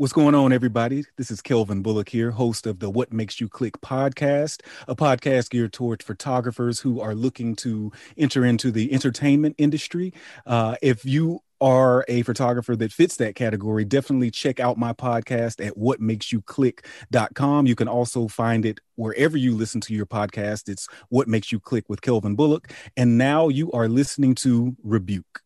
What's going on, everybody? This is Kelvin Bullock here, host of the What Makes You Click podcast, a podcast geared towards photographers who are looking to enter into the entertainment industry. Uh, if you are a photographer that fits that category, definitely check out my podcast at whatmakesyouklick.com. You can also find it wherever you listen to your podcast. It's What Makes You Click with Kelvin Bullock. And now you are listening to Rebuke.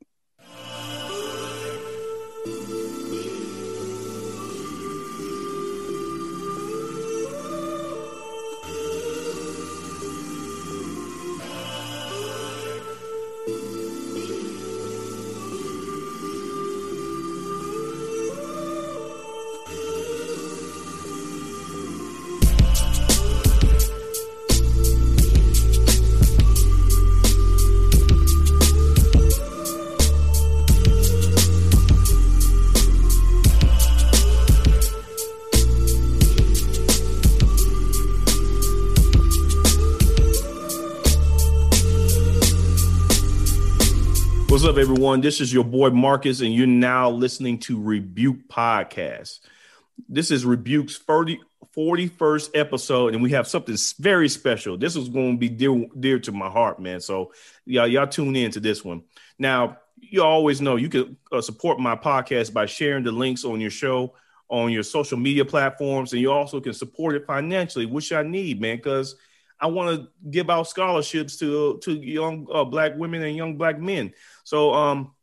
Up, everyone? This is your boy Marcus, and you're now listening to Rebuke Podcast. This is Rebuke's 30, 41st episode, and we have something very special. This is going to be dear, dear to my heart, man. So, y'all, y'all tune in to this one. Now, you always know you can uh, support my podcast by sharing the links on your show on your social media platforms, and you also can support it financially, which I need, man, because I want to give out scholarships to to young uh, black women and young black men. So um,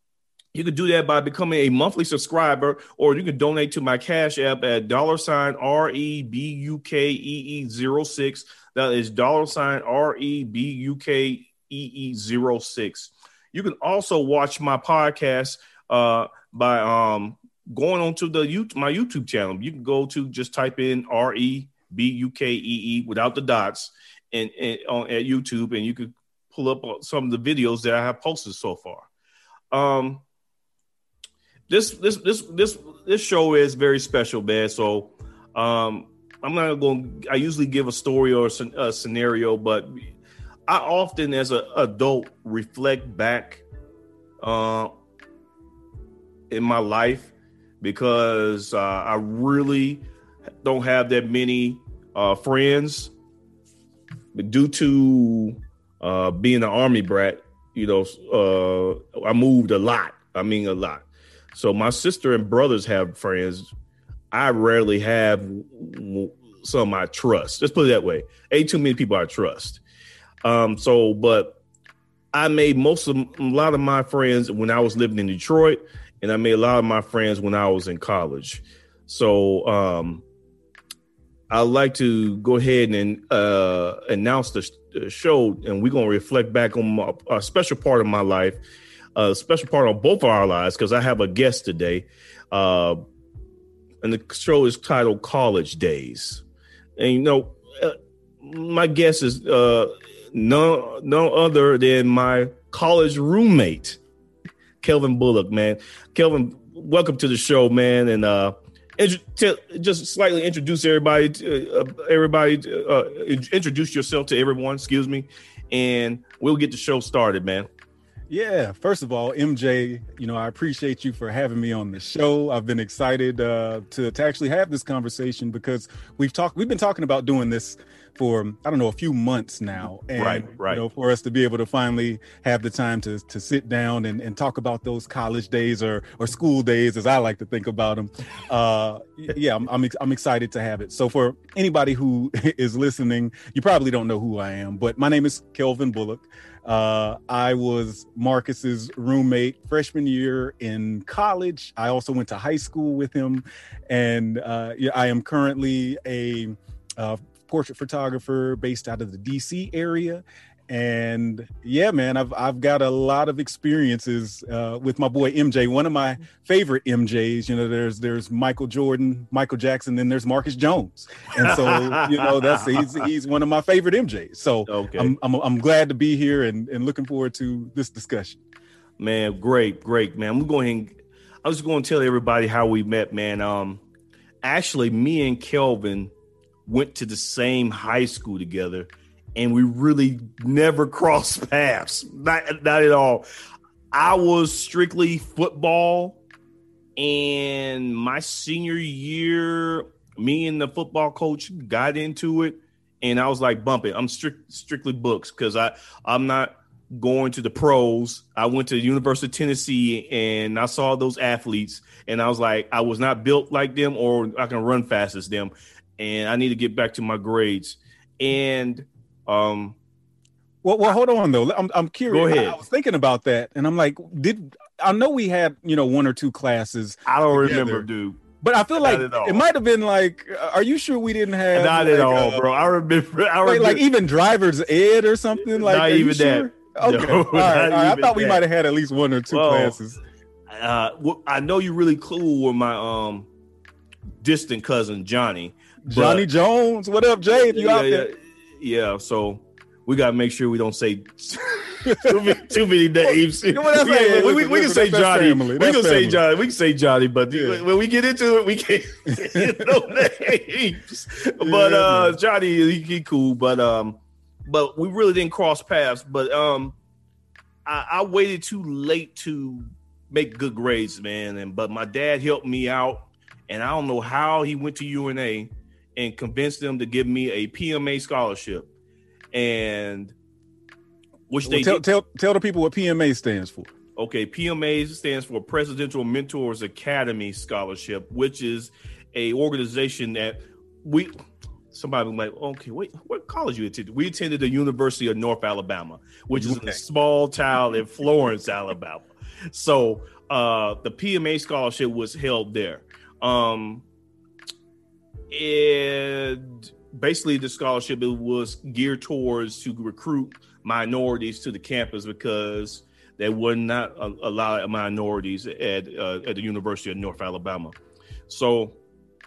you could do that by becoming a monthly subscriber, or you can donate to my Cash App at dollar sign R E B U K E E zero six. That is dollar sign R E B U K E E zero six. You can also watch my podcast uh, by um, going onto the YouTube, my YouTube channel. You can go to just type in R E B U K E E without the dots and, and on at YouTube, and you could pull up some of the videos that I have posted so far. Um, this this this this this show is very special, man. So, um, I'm not going. I usually give a story or a scenario, but I often, as an adult, reflect back uh, in my life because uh, I really don't have that many uh, friends. But due to uh, being an army brat, you know, uh, I moved a lot. I mean, a lot. So my sister and brothers have friends. I rarely have some I trust. Let's put it that way. Ain't too many people I trust. Um, so, but I made most of a lot of my friends when I was living in Detroit, and I made a lot of my friends when I was in college. So, um, I'd like to go ahead and uh, announce the show, and we're gonna reflect back on my, a special part of my life, a special part of both of our lives, because I have a guest today, uh, and the show is titled "College Days." And you know, uh, my guest is uh, no no other than my college roommate, Kelvin Bullock. Man, Kelvin, welcome to the show, man, and uh, to just slightly introduce everybody, to, uh, everybody, uh, introduce yourself to everyone. Excuse me, and we'll get the show started, man. Yeah, first of all, MJ, you know, I appreciate you for having me on the show. I've been excited uh, to to actually have this conversation because we've talked, we've been talking about doing this for I don't know a few months now, and right, right. You know, for us to be able to finally have the time to to sit down and, and talk about those college days or or school days, as I like to think about them. Uh, yeah, I'm, I'm I'm excited to have it. So for anybody who is listening, you probably don't know who I am, but my name is Kelvin Bullock. Uh, I was Marcus's roommate freshman year in college. I also went to high school with him, and uh, yeah, I am currently a uh, portrait photographer based out of the DC area. And yeah, man, I've I've got a lot of experiences uh, with my boy MJ. One of my favorite MJs, you know, there's there's Michael Jordan, Michael Jackson, then there's Marcus Jones, and so you know that's he's, he's one of my favorite MJs. So okay. I'm, I'm I'm glad to be here and and looking forward to this discussion. Man, great, great, man. We're going. I was going to tell everybody how we met, man. Um, actually, me and Kelvin went to the same high school together and we really never crossed paths. Not not at all. I was strictly football And my senior year, me and the football coach got into it, and I was like, "Bump it! I'm strict, strictly books because I I'm not going to the pros. I went to the University of Tennessee and I saw those athletes, and I was like, I was not built like them, or I can run fast as them, and I need to get back to my grades. And um, well, well, hold on though. I'm I'm curious. Go ahead. I was thinking about that, and I'm like, did I know we had you know one or two classes? I don't Together. remember, dude. But I feel like it might have been like, uh, are you sure we didn't have Not like, at all, uh, bro. I remember. I Like, remember. like even driver's ed or something like Not even that. sure? Okay, No, all right, all right. I thought we that. might have had at least one or two Well, classes. uh, well, I know you're really cool with my um distant cousin Johnny. Johnny Jones, what up, Jay? If you yeah, out yeah, there, yeah. So we gotta make sure we don't say too, many, too many names. Yeah, well, that's Yeah, like- we, we, we can say Johnny. family. We That's can say. Johnny. We can say Johnny, but Yeah. when we get into it, we can't no names. But Yeah, uh. Johnny, he, he cool. But um, but we really didn't cross paths. But um, I, I waited too late to make good grades, man. And but my dad helped me out, and I don't know how he went to UNA and convinced them to give me a PMA scholarship, and which Well, they tell, did. tell tell the people what PMA stands for. Okay, PMA stands for Presidential Mentors Academy Scholarship, which is a organization that we somebody was like, okay, wait, what college you attended? We attended the University of North Alabama, which is in Okay. a small town in Florence, Alabama. So uh the PMA scholarship was held there. Um and basically the scholarship it was geared towards to recruit minorities to the campus because they would not a, a minorities at uh, at the University of North Alabama. So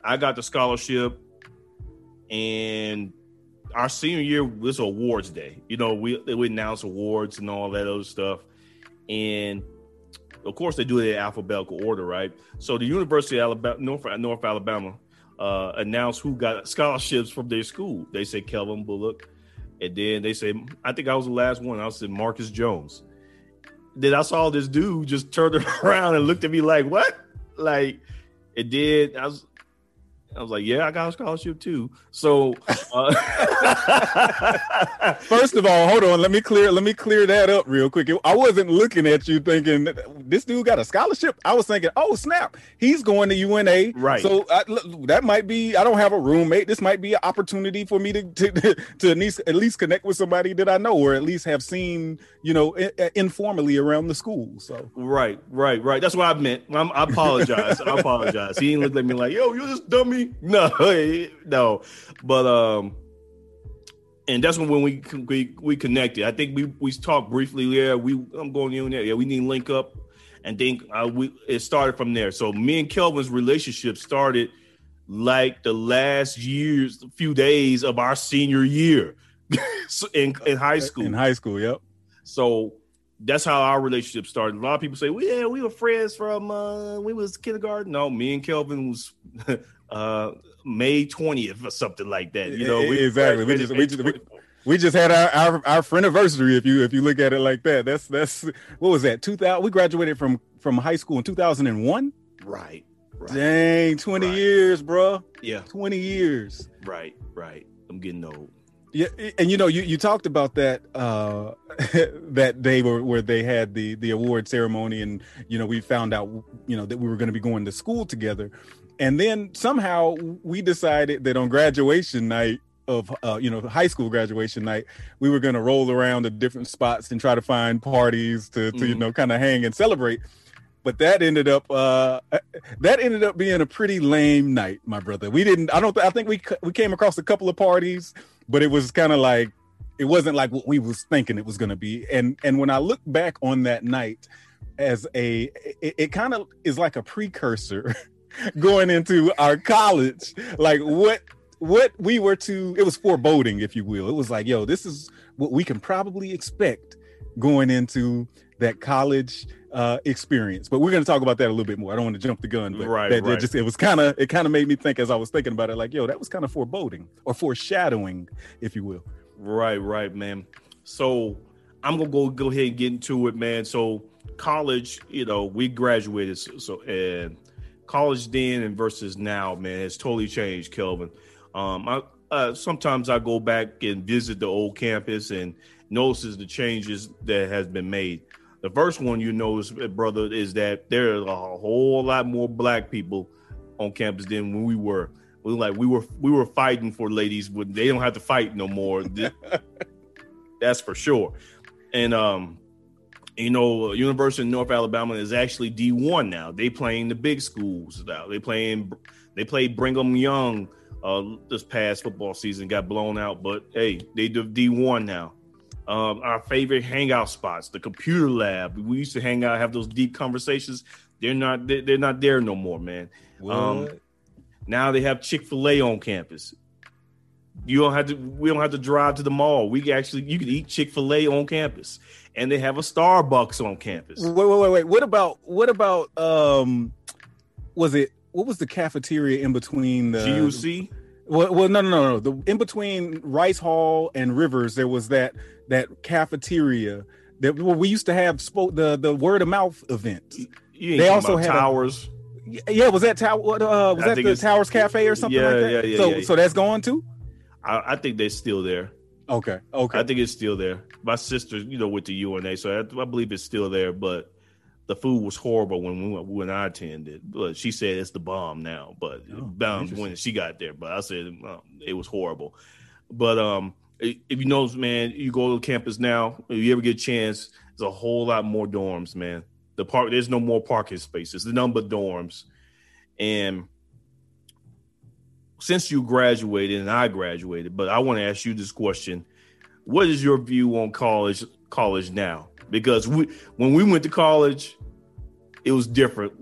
I got the scholarship, and our senior year was awards day. You know, we would announce awards and all that other stuff, and of course they do it in alphabetical order, right? So the University of Alabama, North North Alabama, uh, announced who got scholarships from their school. They said Kelvin Bullock, and then they said I think I was the last one. I said Marcus Jones. Then I saw this dude just turned around and looked at me like, "What?" Like it did. I was, I was like, "Yeah, I got a scholarship too." So, uh, First of all, hold on. Let me clear. Let me clear that up real quick. I wasn't looking at you thinking this dude got a scholarship. I was thinking, oh snap, he's going to UNA. Right. So I, that might be. I don't have a roommate. This might be an opportunity for me to to, to at least at least connect with somebody that I know, or at least have seen, you know, informally around the school. So Right, right, right. That's what I meant. I'm, I apologize. I apologize. He didn't look at me like, "Yo, you just dummy." No, no. But um, and that's when when we we we connected. I think we we talked briefly. Yeah, we I'm going to there. Yeah, we need to link up, and then uh, we it started from there. So me and Kelvin's relationship started like the last years, few days of our senior year So in in high school. in high school, yep. So that's how our relationship started. A lot of people say, "Well, yeah, we were friends from uh, we was kindergarten." No, me and Kelvin was uh, May twentieth or something like that. You know, we Exactly. We just- we just- we- We just had our, our our friend anniversary. If you if you look at it like that, that's that's what was that? Two thousand. We graduated from from high school in two thousand and one. right, right, Dang, twenty Right. years, bro. yeah, Twenty years. right, right. I'm getting old. Yeah, and you know, you, you talked about that uh that day where, where they had the the award ceremony, and you know, we found out you know that we were going to be going to school together, and then somehow we decided that on graduation night of uh, you know high school graduation night, we were going to roll around to different spots and try to find parties to to you Mhm. know kind of hang and celebrate. But that ended up uh that ended up being a pretty lame night, my brother. We didn't. I don't. I think we c- we came across a couple of parties, but it was kind of like it wasn't like what we was thinking it was going to be. And and when I look back on that night, as a it, it kind of is like a precursor going into our college, like what what we were to. It was foreboding, if you will. It was like, yo, this is what we can probably expect going into that college uh experience but we're going to talk about that a little bit more i don't want to jump the gun but Right, that, that right. just it was kind of it kind of made me think as i was thinking about it like yo that was kind of foreboding or foreshadowing if you will Right, right, man. So I'm gonna go go ahead and get into it, man. So college, you know, we graduated, so, so and college then and versus now, man, it's totally changed, Kelvin. Um, I, uh, sometimes I go back and visit the old campus and notices the changes that has been made. The first one you notice, uh, brother, is that there are a whole lot more black people on campus than when we were. We were like we were we were fighting for ladies, but they don't have to fight no more. That's for sure. And um, you know, University of North Alabama is actually D one now. They playing the big schools now. They playing they played Brigham Young uh, this past football season, got blown out, but hey, they do D one now. Um, our favorite hangout spots, the computer lab. We used to hang out, have those deep conversations. They're not they're not there no more, man. Um, now they have Chick Fil A on campus. You don't have to. We don't have to drive to the mall. We actually you can eat Chick Fil A on campus, and they have a Starbucks on campus. Wait, wait, wait, wait. What about what about um? Was it what was the cafeteria in between the GUC? Well, well, no, no, no, no. The in between Rice Hall and Rivers, there was that that cafeteria that well, we used to have spoke the the word of mouth event. they also had towers. A, yeah, was that tower? Uh, was I that the Towers Cafe or something yeah, like that? Yeah, yeah, so, yeah, so that's gone too. I, I, think they're still there. Okay, okay. I think it's still there. My sister, you know, went to UNA, so I, I believe it's still there. But the food was horrible when we, when I attended. But she said it's the bomb now. But oh, bomb when she got there. But I said um, it was horrible. But um, if you know, man, you go to campus now. If you ever get a chance, there's a whole lot more dorms, man. The park, there's no more parking spaces. The number of dorms, and since you graduated and I graduated, but I want to ask you this question: What is your view on college? College now, because we when we went to college, it was different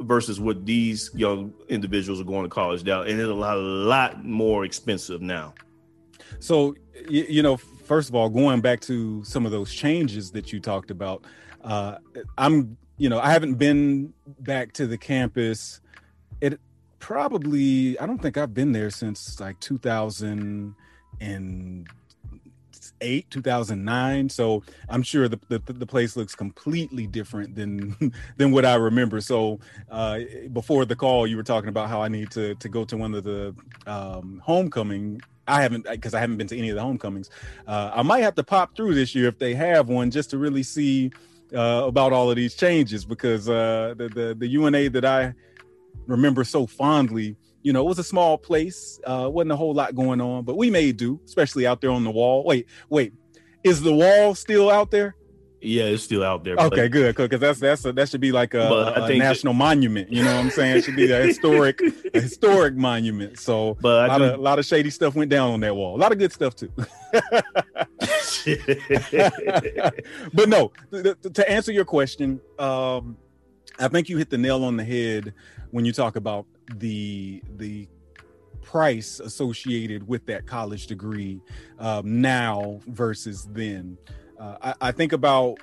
versus what these young individuals are going to college now, and it's a lot, a lot more expensive now. So, you, you know, first of all, going back to some of those changes that you talked about, uh, I'm, you know, I haven't been back to the campus. It probably, I don't think I've been there since like 2008, 2009. So I'm sure the, the, the place looks completely different than than what I remember. So uh, before the call, you were talking about how I need to to go to one of the um, homecoming I haven't because I haven't been to any of the homecomings. Uh, I might have to pop through this year if they have one just to really see uh, about all of these changes because uh, the, the the UNA that I remember so fondly, you know, it was a small place, uh, wasn't a whole lot going on, but we made do, especially out there on the wall. Wait, wait, is the wall still out there? Yeah, it's still out there. Okay, good, because that's that's a, that should be like a, a, national that, monument. You know what I'm saying? It should be a historic, a historic monument. So, but a lot, of, a lot of shady stuff went down on that wall. A lot of good stuff too. but no, to answer your question, um, I think you hit the nail on the head when you talk about the the price associated with that college degree um, now versus then. Uh, I, I, think about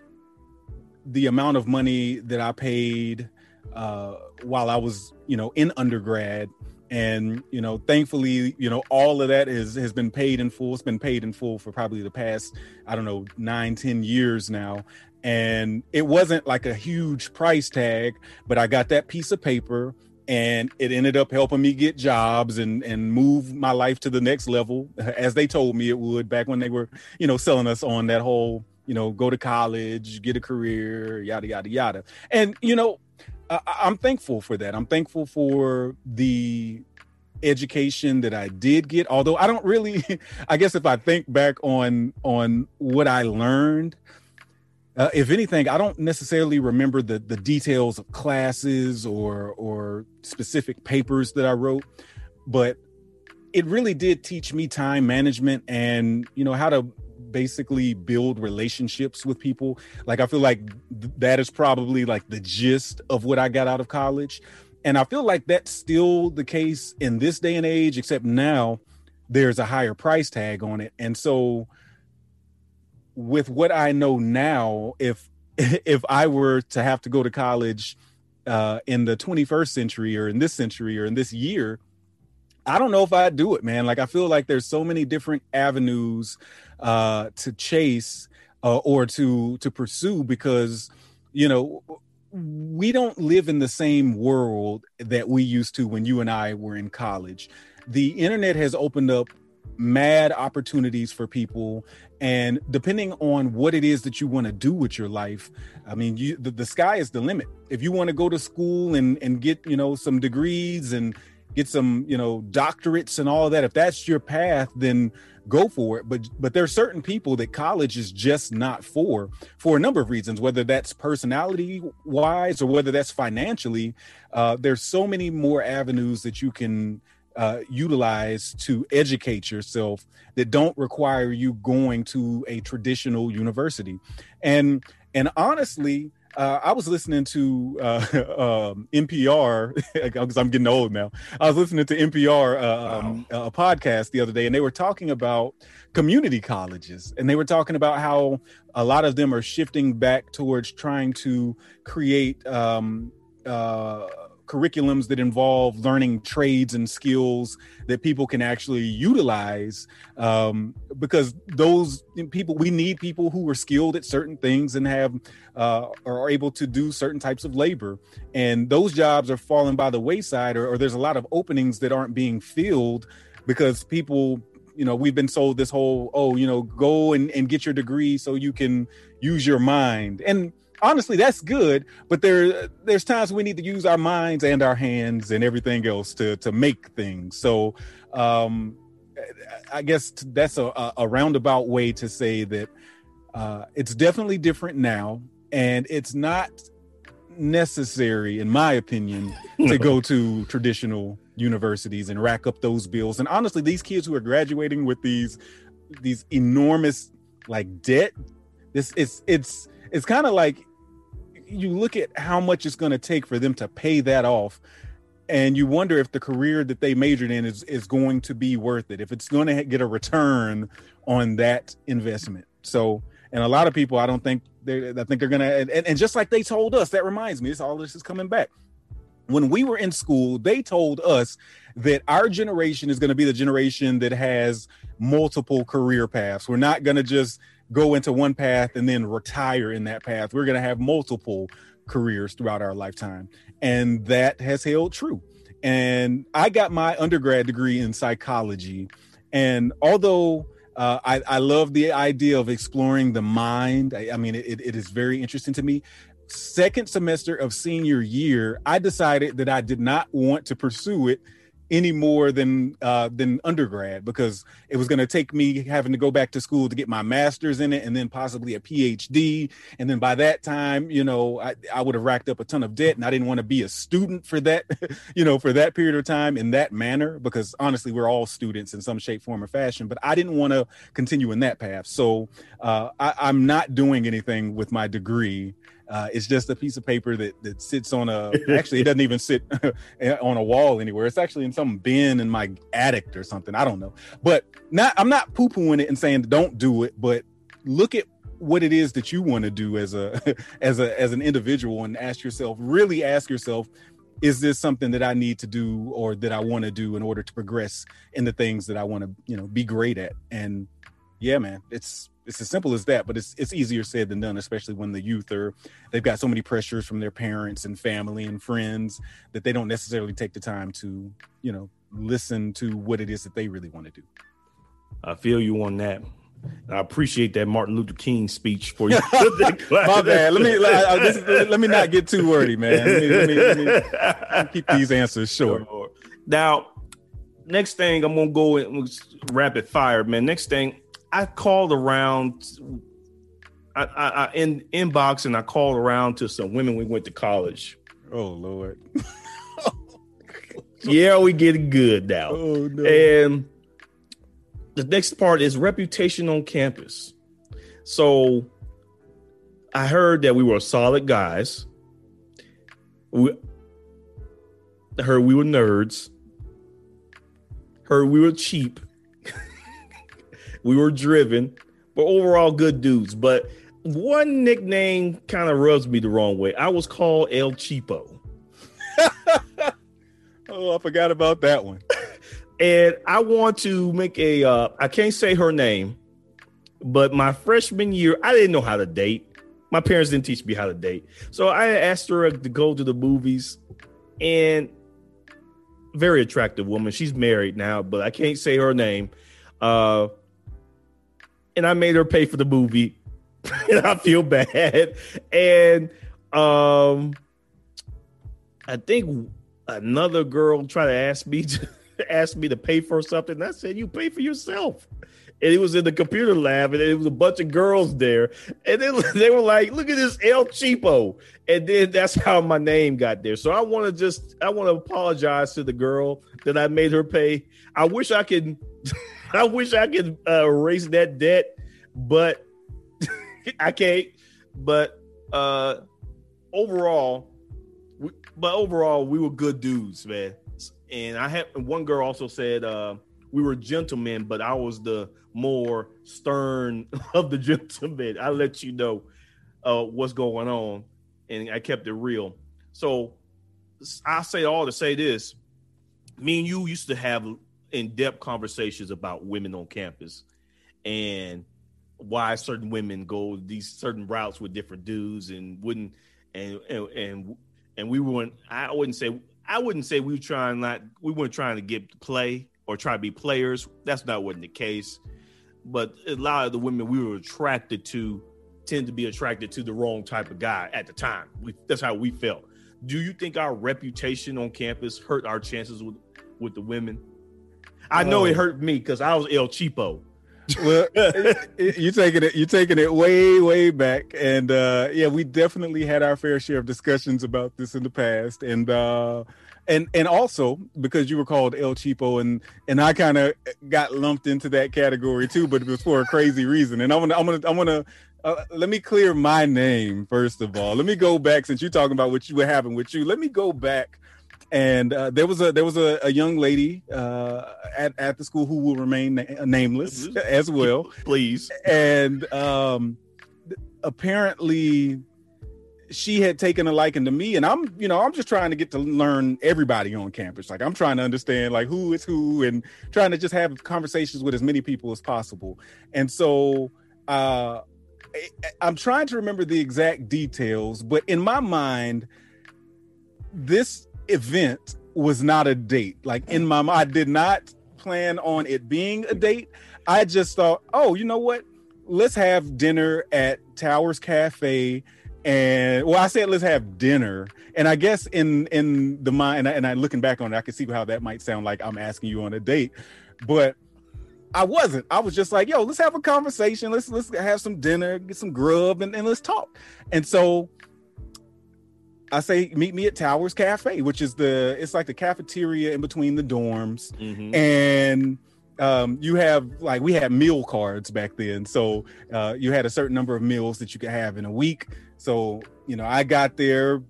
the amount of money that I paid uh, while I was, you know, in undergrad, and you know, thankfully, you know, all of that is has been paid in full. It's been paid in full for probably the past, I don't know, nine, ten years now. And it wasn't like a huge price tag, but I got that piece of paper and it ended up helping me get jobs and and move my life to the next level as they told me it would back when they were you know selling us on that whole you know go to college get a career yada yada yada. And you know I, i'm thankful for that. I'm thankful for the education that i did get although i don't really i guess if i think back on on what i learned uh, if anything, I don't necessarily remember the the details of classes or or specific papers that I wrote, but it really did teach me time management and you know how to basically build relationships with people. Like I feel like th- that is probably like the gist of what I got out of college, and I feel like that's still the case in this day and age, except now there's a higher price tag on it, and so with what I know now, if if I were to have to go to college uh, in the 21st century or in this century or in this year, I don't know if I'd do it, man. Like I feel like there's so many different avenues uh, to chase uh, or to to pursue because you know we don't live in the same world that we used to when you and I were in college. The internet has opened up mad opportunities for people. And depending on what it is that you want to do with your life i mean you the, the sky is the limit. If you want to go to school and and get you know some degrees and get some you know doctorates and all that if that's your path then go for it. But but there are certain people that college is just not for for a number of reasons whether that's personality wise or whether that's financially. Uh, there's so many more avenues that you can uh, utilize to educate yourself that don't require you going to a traditional university and and honestly uh, I was listening to uh, um, NPR because I'm getting old now. I was listening to NPR uh, um, wow. a podcast the other day, and they were talking about community colleges, and they were talking about how a lot of them are shifting back towards trying to create um, uh, curriculums that involve learning trades and skills that people can actually utilize um, because those people we need people who are skilled at certain things and have uh, are able to do certain types of labor. And those jobs are falling by the wayside or, or there's a lot of openings that aren't being filled because people you know we've been sold this whole oh you know go and, and get your degree so you can use your mind. And honestly that's good but there there's times we need to use our minds and our hands and everything else to to make things. So um i guess that's a, a roundabout way to say that uh it's definitely different now and it's not necessary in my opinion to go to traditional universities and rack up those bills. And honestly these kids who are graduating with these these enormous like debt this it's it's it's kind of like you look at how much it's going to take for them to pay that off and you wonder if the career that they majored in is is going to be worth it if it's going to get a return on that investment. So and a lot of people i don't think they i think they're going to and, and just like they told us that reminds me this all this is coming back. When we were in school they told us that our generation is going to be the generation that has multiple career paths. We're not going to just go into one path and then retire in that path. We're going to have multiple careers throughout our lifetime. And that has held true. And I got my undergrad degree in psychology. And although uh, I, I, love the idea of exploring the mind, I, I mean, it, it is very interesting to me. Second semester of senior year, I decided that I did not want to pursue it any more than uh, than undergrad because it was going to take me having to go back to school to get my master's in it and then possibly a PhD. And then by that time, you know, I, I would have racked up a ton of debt and I didn't want to be a student for that, you know, for that period of time in that manner because honestly, we're all students in some shape, form, or fashion. But I didn't want to continue in that path. So uh, I, I'm not doing anything with my degree uh, it's just a piece of paper that that sits on a. Actually, it doesn't even sit on a wall anywhere. It's actually in some bin in my attic or something. I don't know. But not. I'm not poo pooing it and saying don't do it. But look at what it is that you want to do as a as a as an individual and ask yourself. Really ask yourself. Is this something that I need to do or that I want to do in order to progress in the things that I want to, you know, be great at? And yeah, man, it's it's as simple as that but it's it's easier said than done especially when the youth are they've got so many pressures from their parents and family and friends that they don't necessarily take the time to you know listen to what it is that they really want to do i feel you on that I appreciate that Martin Luther King speech for you. My bad. Let me let, this, let, me not get too wordy, man. Let me, let me, let me keep these answers short. Now, next thing I'm gonna go and rapid fire, man. Next thing I called around. I, I, I in inbox and I called around to some women we went to college. Oh Lord. yeah, we getting good now. Oh, no. And the next part is reputation on campus. So I heard that we were solid guys. We heard we were nerds. Heard we were cheap we were driven, but overall good dudes. But one nickname kind of rubs me the wrong way. I was called El Cheapo. oh, I forgot about that one. and I want to make a. Uh, I can't say her name, but my freshman year, I didn't know how to date. My parents didn't teach me how to date. So I asked her to go to the movies and very attractive woman. She's married now, but I can't say her name. Uh, and I made her pay for the movie. and I feel bad. And um I think another girl tried to ask me to ask me to pay for something. And I said, "You pay for yourself." And it was in the computer lab, and it was a bunch of girls there, and they, they were like, "Look at this El Cheapo," and then that's how my name got there. So I want to just I want to apologize to the girl that I made her pay. I wish I could, I wish I could uh, erase that debt, but I can't. But uh overall, we, but overall, we were good dudes, man. And I had one girl also said uh, we were gentlemen, but I was the more stern of the gentlemen. I let you know uh, what's going on, and I kept it real. So I say all to say this: me and you used to have in-depth conversations about women on campus, and why certain women go these certain routes with different dudes and wouldn't and and and, and we weren't I wouldn't say I wouldn't say we were trying not we weren't trying to get play or try to be players. That's not wasn't the case. But a lot of the women we were attracted to tend to be attracted to the wrong type of guy at the time. We, that's how we felt. Do you think our reputation on campus hurt our chances with with the women? I know it oh. hurt me because I was El Cheapo well, you taking it, you taking it way, way back, and uh, yeah, we definitely had our fair share of discussions about this in the past, and uh, and and also because you were called El Cheapo, and and I kind of got lumped into that category too, but it was for a crazy reason, and I'm gonna, I'm gonna, I'm gonna. Uh, let me clear my name first of all. Let me go back since you're talking about what you were having with you. Let me go back and uh, there was a there was a, a young lady uh, at at the school who will remain na- nameless as well, please. And um, apparently, she had taken a liking to me, and I'm you know I'm just trying to get to learn everybody on campus. Like I'm trying to understand like who is who, and trying to just have conversations with as many people as possible. And so. Uh, I'm trying to remember the exact details, but in my mind, this event was not a date. Like in my mind, I did not plan on it being a date. I just thought, oh, you know what? Let's have dinner at Towers Cafe. And well, I said let's have dinner, and I guess in in the mind, and I, and I looking back on it, I can see how that might sound like I'm asking you on a date, but I wasn't. I was just like, yo, let's have a conversation. Let's let's have some dinner, get some grub, and, and let's talk. And so I say meet me at Towers Cafe, which is the it's like the cafeteria in between the dorms, mm-hmm. and um, you have like we had meal cards back then, so uh, you had a certain number of meals that you could have in a week. So you know, I got there,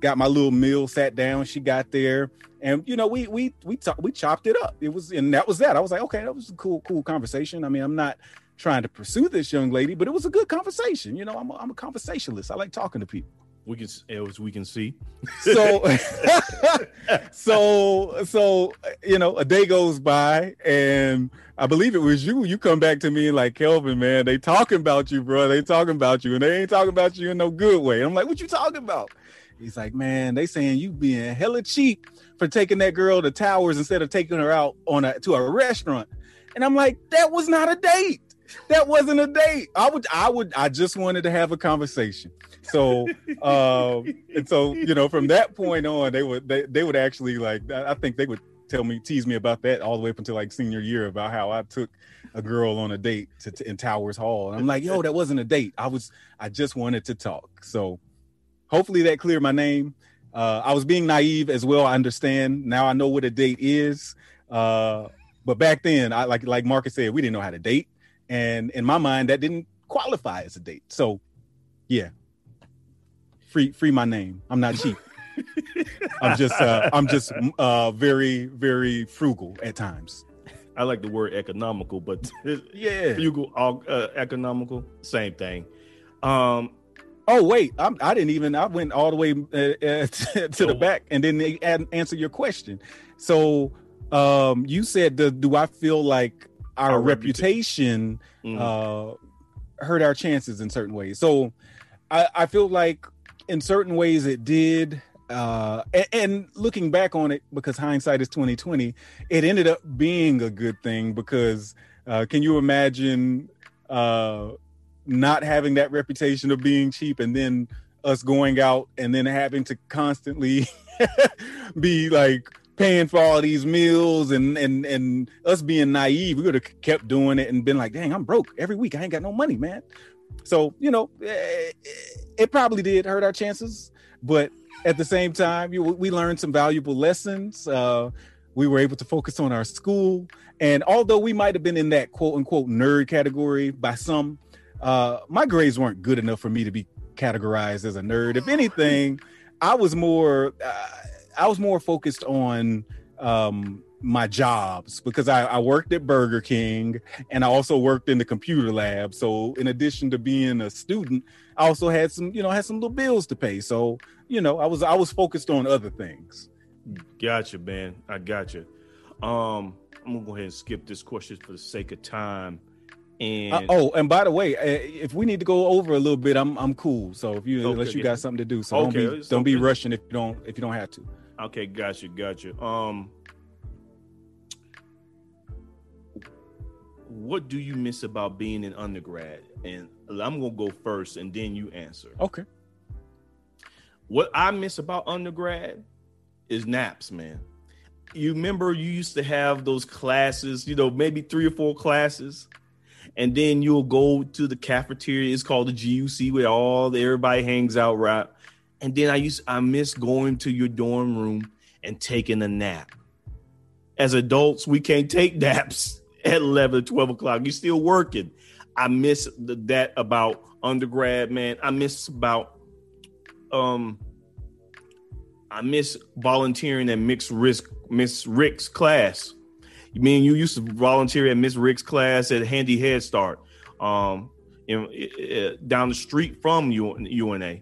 got my little meal, sat down. She got there, and you know, we we we talk, we chopped it up. It was and that was that. I was like, okay, that was a cool cool conversation. I mean, I'm not trying to pursue this young lady, but it was a good conversation. You know, I'm a, I'm a conversationalist. I like talking to people we can as we can see. So so so you know a day goes by and i believe it was you. You come back to me like kelvin man they talking about you bro. They talking about you and they ain't talking about you in no good way. I'm like what you talking about? He's like man they saying you being hella cheap for taking that girl to towers instead of taking her out on a to a restaurant. And i'm like that was not a date. That wasn't a date. I would i would i just wanted to have a conversation so um and so you know from that point on they would they, they would actually like i think they would tell me tease me about that all the way up until like senior year about how i took a girl on a date to, to in towers hall. And i'm like yo that wasn't a date. I was i just wanted to talk. So hopefully that cleared my name. Uh i was being naive as well i understand. Now i know what a date is. Uh but back then i like like marcus said we didn't know how to date. And in my mind that didn't qualify as a date. So yeah free free my name. I'm not cheap. I'm just uh, I'm just uh, very very frugal at times. I like the word economical, but yeah, frugal, uh, economical, same thing. Um, oh wait, I'm, I did not even. I went all the way uh, uh to, to the back and then they answer your question. So um, you said, the, do I feel like our, our reputation, reputation mm-hmm. uh, hurt our chances in certain ways? So I, I feel like in certain ways it did. Uh, and, and, looking back on it, because hindsight is twenty twenty, it ended up being a good thing. Because uh, can you imagine uh, not having that reputation of being cheap, and then us going out and then having to constantly be like paying for all these meals and and and us being naive, we would have kept doing it and been like, "Dang, I'm broke every week. I ain't got no money, man." So you know, it, eh, it probably did hurt our chances, but at the same time, you, we learned some valuable lessons. Uh, we were able to focus on our school, and although we might have been in that quote unquote nerd category by some, uh, my grades weren't good enough for me to be categorized as a nerd. If anything, I was more. Uh, I was more focused on um, my jobs because I, I, worked at Burger King and I also worked in the computer lab. So in addition to being a student, I also had some, you know, had some little bills to pay. So, you know, I was I was focused on other things. Gotcha, man. I gotcha. Um, I'm gonna go ahead and skip this question for the sake of time. And uh, oh, and by the way, uh, if we need to go over a little bit, I'm I'm cool. So if you okay, unless you yeah. got something to do, so okay, don't be don't be rushing if you don't if you don't have to. Okay, gotcha, gotcha. Um, what do you miss about being an undergrad? And I'm gonna go first, and then you answer. Okay. What I miss about undergrad is naps, man. You remember you used to have those classes, you know, maybe three or four classes, and then you'll go to the cafeteria. It's called the GUC, where all the, everybody hangs out, right? And then I used I miss going to your dorm room and taking a nap. As adults, we can't take naps at 11 12 o'clock. You're still working. I miss the, that about undergrad, man. I miss about um I miss volunteering at Miss Rick Miss Rick's class. You mean you used to volunteer at Miss Rick's class at Handy Head Start, um, in, in, down the street from UNA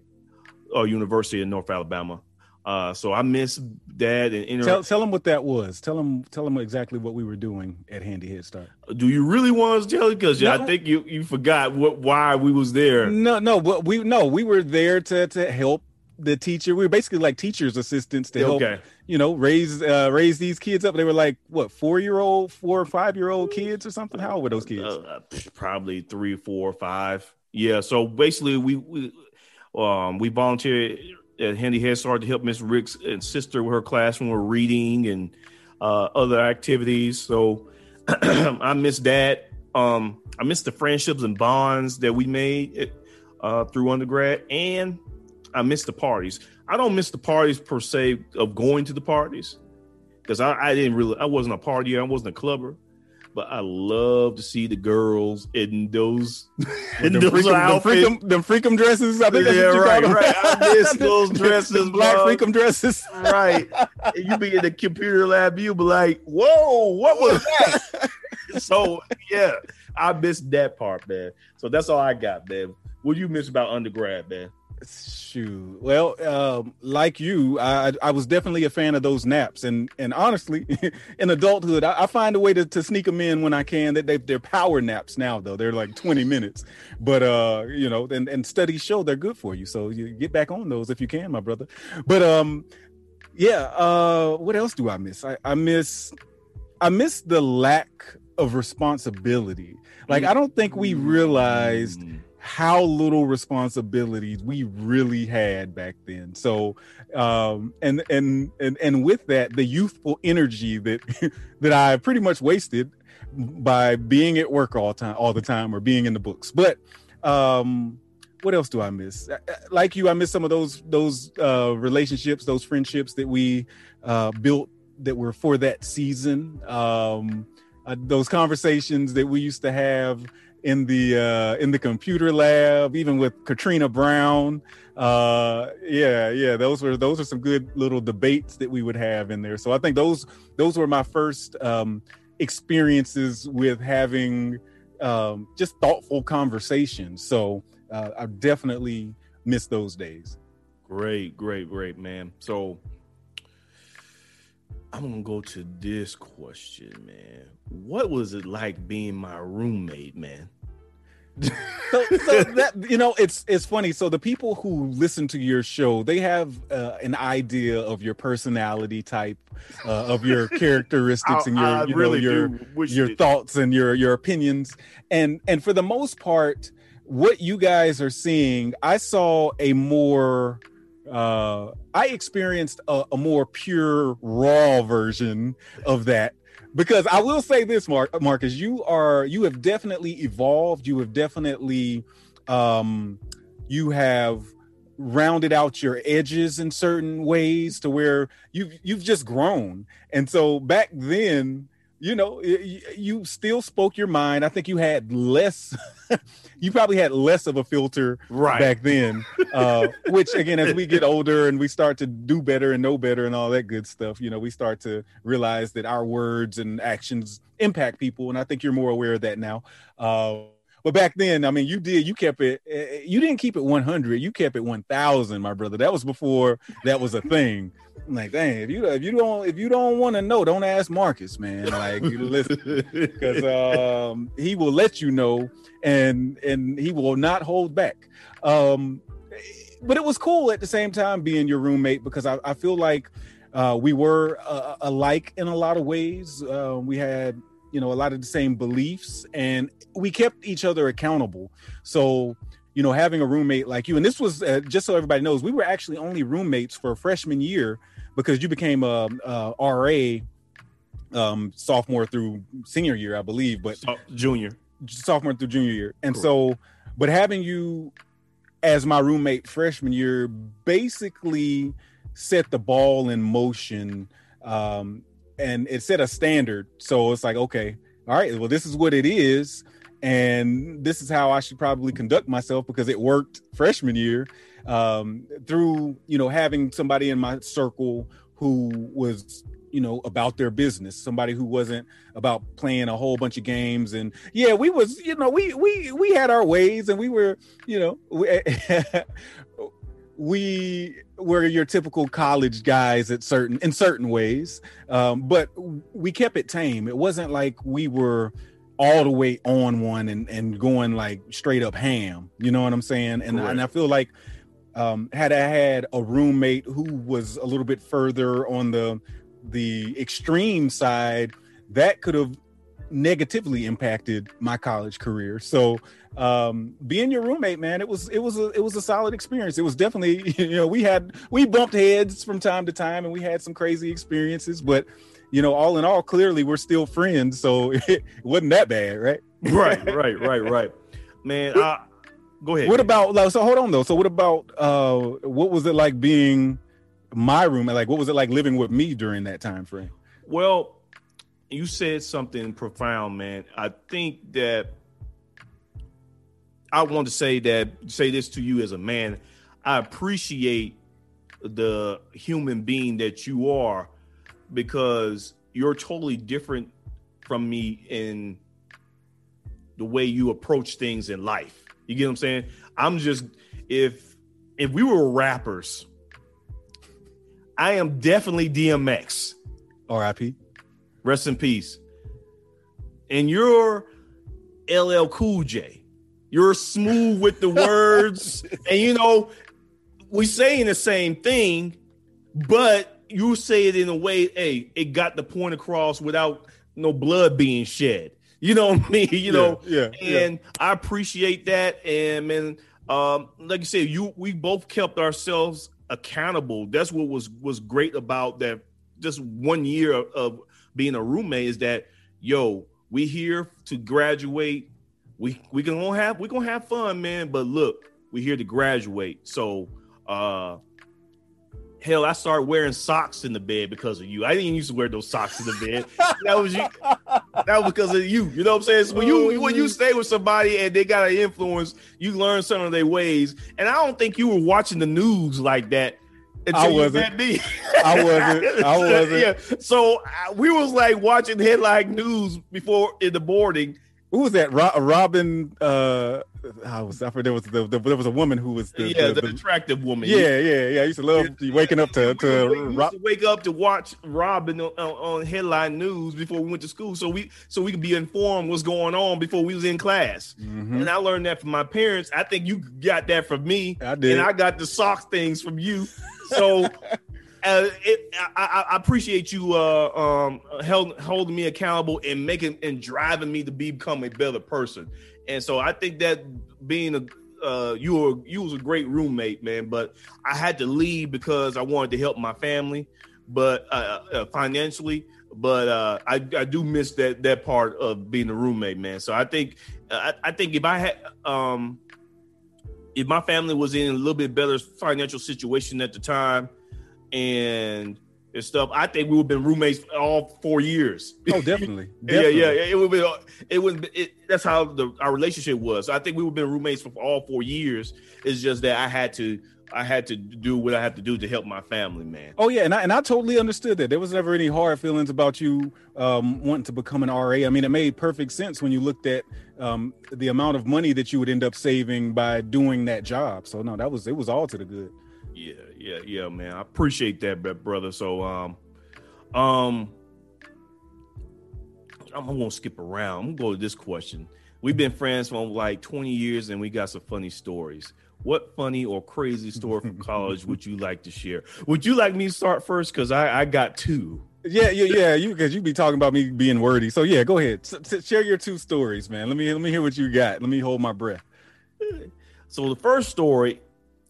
or University of North Alabama. Uh, so I miss that and inter- tell tell them what that was. Tell them tell them exactly what we were doing at Handy Head Start. Do you really want us to tell? Because no. I think you you forgot what why we was there. No, no, but we no we were there to to help the teacher. We were basically like teachers assistants to help okay. you know raise uh, raise these kids up. They were like what four year old, four or five year old kids or something. How old were those kids? Uh, probably three, four, five. Yeah. So basically, we we um, we volunteered at Handy Head Start to help Miss Rick's and sister with her classroom with reading and uh, other activities. So I miss that. Um, I miss the friendships and bonds that we made uh, through undergrad, and I miss the parties. I don't miss the parties per se of going to the parties because I, I, didn't really. I wasn't a partier. I wasn't a clubber but I love to see the girls in those in them those freakum, outfits. Them freakum, them freakum dresses. I think yeah, right, right. I miss those dresses, black bro. freakum dresses. right. And you be in the computer lab, you be like, "Whoa, what was that?" so yeah, I missed that part, man. So that's all I got, man. What do you miss about undergrad, man? Shoot. Well, um, like you, I, I was definitely a fan of those naps, and and honestly, in adulthood, I, I, find a way to, to sneak them in when I can. That they they're power naps now, though they're like twenty minutes, but uh, you know, and and studies show they're good for you. So you get back on those if you can, my brother. But um, yeah. Uh, what else do I miss? I, I miss I miss the lack of responsibility. Like I don't think we realized mm how little responsibilities we really had back then. So, um, and and and and with that, the youthful energy that that I pretty much wasted by being at work all time, all the time, or being in the books. But um, what else do I miss? Uh, uh, like you, I miss some of those those uh, relationships, those friendships that we uh, built that were for that season. Um, uh, those conversations that we used to have in the uh, in the computer lab, even with Katrina Brown. Uh, yeah, yeah, those were those are some good little debates that we would have in there. So I think those those were my first um, experiences with having um, just thoughtful conversations. So uh, I definitely miss those days. Great, great, great, man. So I'm gonna go to this question, man. What was it like being my roommate, man? So, so that you know it's it's funny. So the people who listen to your show they have uh, an idea of your personality type uh, of your characteristics and your I you really know your your thoughts and your your opinions. And and for the most part what you guys are seeing i saw a more uh i experienced a, a more pure raw version of that because i will say this mark marcus you are you have definitely evolved. You have definitely um you have rounded out your edges in certain ways to where you've you've just grown. And so back then you know you still spoke your mind i think you had less you probably had less of a filter Right. back then uh which again as we get older and we start to do better and know better and all that good stuff you know we start to realize that our words and actions impact people and i think you're more aware of that now uh but back then i mean you did you kept it eh, you didn't keep it 100 you kept it 1000 my brother. That was before that was a thing. I'm like dang if you if you don't if you don't want to know don't ask marcus man. Like listen because um, he will let you know and and he will not hold back. Um, but it was cool at the same time being your roommate because i, I feel like uh, we were uh, alike in a lot of ways. Uh, we had you know a lot of the same beliefs and we kept each other accountable so you know having a roommate like you and this was uh, just so everybody knows we were actually only roommates for freshman year because you became a, a ra um sophomore through senior year i believe but So- junior. sophomore through junior year and Correct. so but having you as my roommate freshman year basically set the ball in motion um and it set a standard. So it's like okay all right well this is what it is and this is how i should probably conduct myself because it worked freshman year um through you know having somebody in my circle who was you know about their business somebody who wasn't about playing a whole bunch of games. And yeah we was you know we we we had our ways and we were you know we, we were your typical college guys at certain in certain ways um but we kept it tame it wasn't like we were all the way on one and and going like straight up ham you know what i'm saying and, Correct. and i feel like um had i had a roommate who was a little bit further on the the extreme side that could have negatively impacted my college career. So um being your roommate man it was it was a it was a solid experience. It was definitely you know we had we bumped heads from time to time and we had some crazy experiences but you know all in all clearly we're still friends so it wasn't that bad right? Right, right, right, right. Man, I, go ahead. what about like so hold on though. So what about uh what was it like being my roommate? Like what was it like living with me during that time frame? Well, you said something profound, man. I think that I want to say that say this to you as a man. I appreciate the human being that you are because you're totally different from me in the way you approach things in life. You get what I'm saying? I'm just if if we were rappers, I am definitely DMX. rip Rest in peace. And you're LL Cool J. You're smooth with the words. and you know, we saying the same thing, but you say it in a way, hey, it got the point across without no blood being shed. You know what I mean? You know, yeah, yeah. and I appreciate that. And man, um, like you said, you we both kept ourselves accountable. That's what was was great about that. Just one year of, of being a roommate is that yo, we here to graduate. We we gonna have we gonna have fun, man. But look, we here to graduate. So uh hell, I started wearing socks in the bed because of you. I didn't used to wear those socks in the bed. that was you. That was because of you. You know what I'm saying? So when you when you stay with somebody and they got an influence, you learn some of their ways. And I don't think you were watching the news like that. I wasn't. I wasn't. I wasn't. yeah. So uh, we was like watching headline news before in the morning, who was that? Ro- Robin. Uh, I was. I forget. there was the, the, there was a woman who was the, yeah, the, the, attractive woman. Yeah, yeah, yeah. I used to love yeah. waking up to to, we, we, to wake up to watch Robin on, on, headline news before we went to school, so we so we could be informed what's going on before we was in class. Mm-hmm. And I learned that from my parents. I think you got that from me. I did, and I got the socks things from you. So uh, it, I, I, appreciate you uh, um, held, holding me accountable and making and driving me to become a better person. And so I think that being a uh, you were you was a great roommate, man. But I had to leave because I wanted to help my family, but uh, uh financially. But uh, I, I do miss that that part of being a roommate, man. So I think I, I think if I had um, if my family was in a little bit better financial situation at the time, and and stuff. I think we would have been roommates all four years. Oh, definitely. definitely. yeah, yeah. It would be. It would. It, that's how the our relationship was. I think we would have been roommates for all four years. It's just that I had to. I had to do what I had to do to help my family, man. Oh yeah, and I and I totally understood that. There was never any hard feelings about you um, wanting to become an RA. I mean, it made perfect sense when you looked at um, the amount of money that you would end up saving by doing that job. So no, that was it was all to the good. Yeah, yeah, yeah, man. I appreciate that, brother. So, um, um, I'm gonna skip around. I'm gonna go to this question. We've been friends for like 20 years, and we got some funny stories. What funny or crazy story from college would you like to share? Would you like me to start first? Because I, I got two. Yeah, yeah, yeah. You because you be talking about me being wordy. So yeah, go ahead. S- s- share your two stories, man. Let me let me hear what you got. Let me hold my breath. So the first story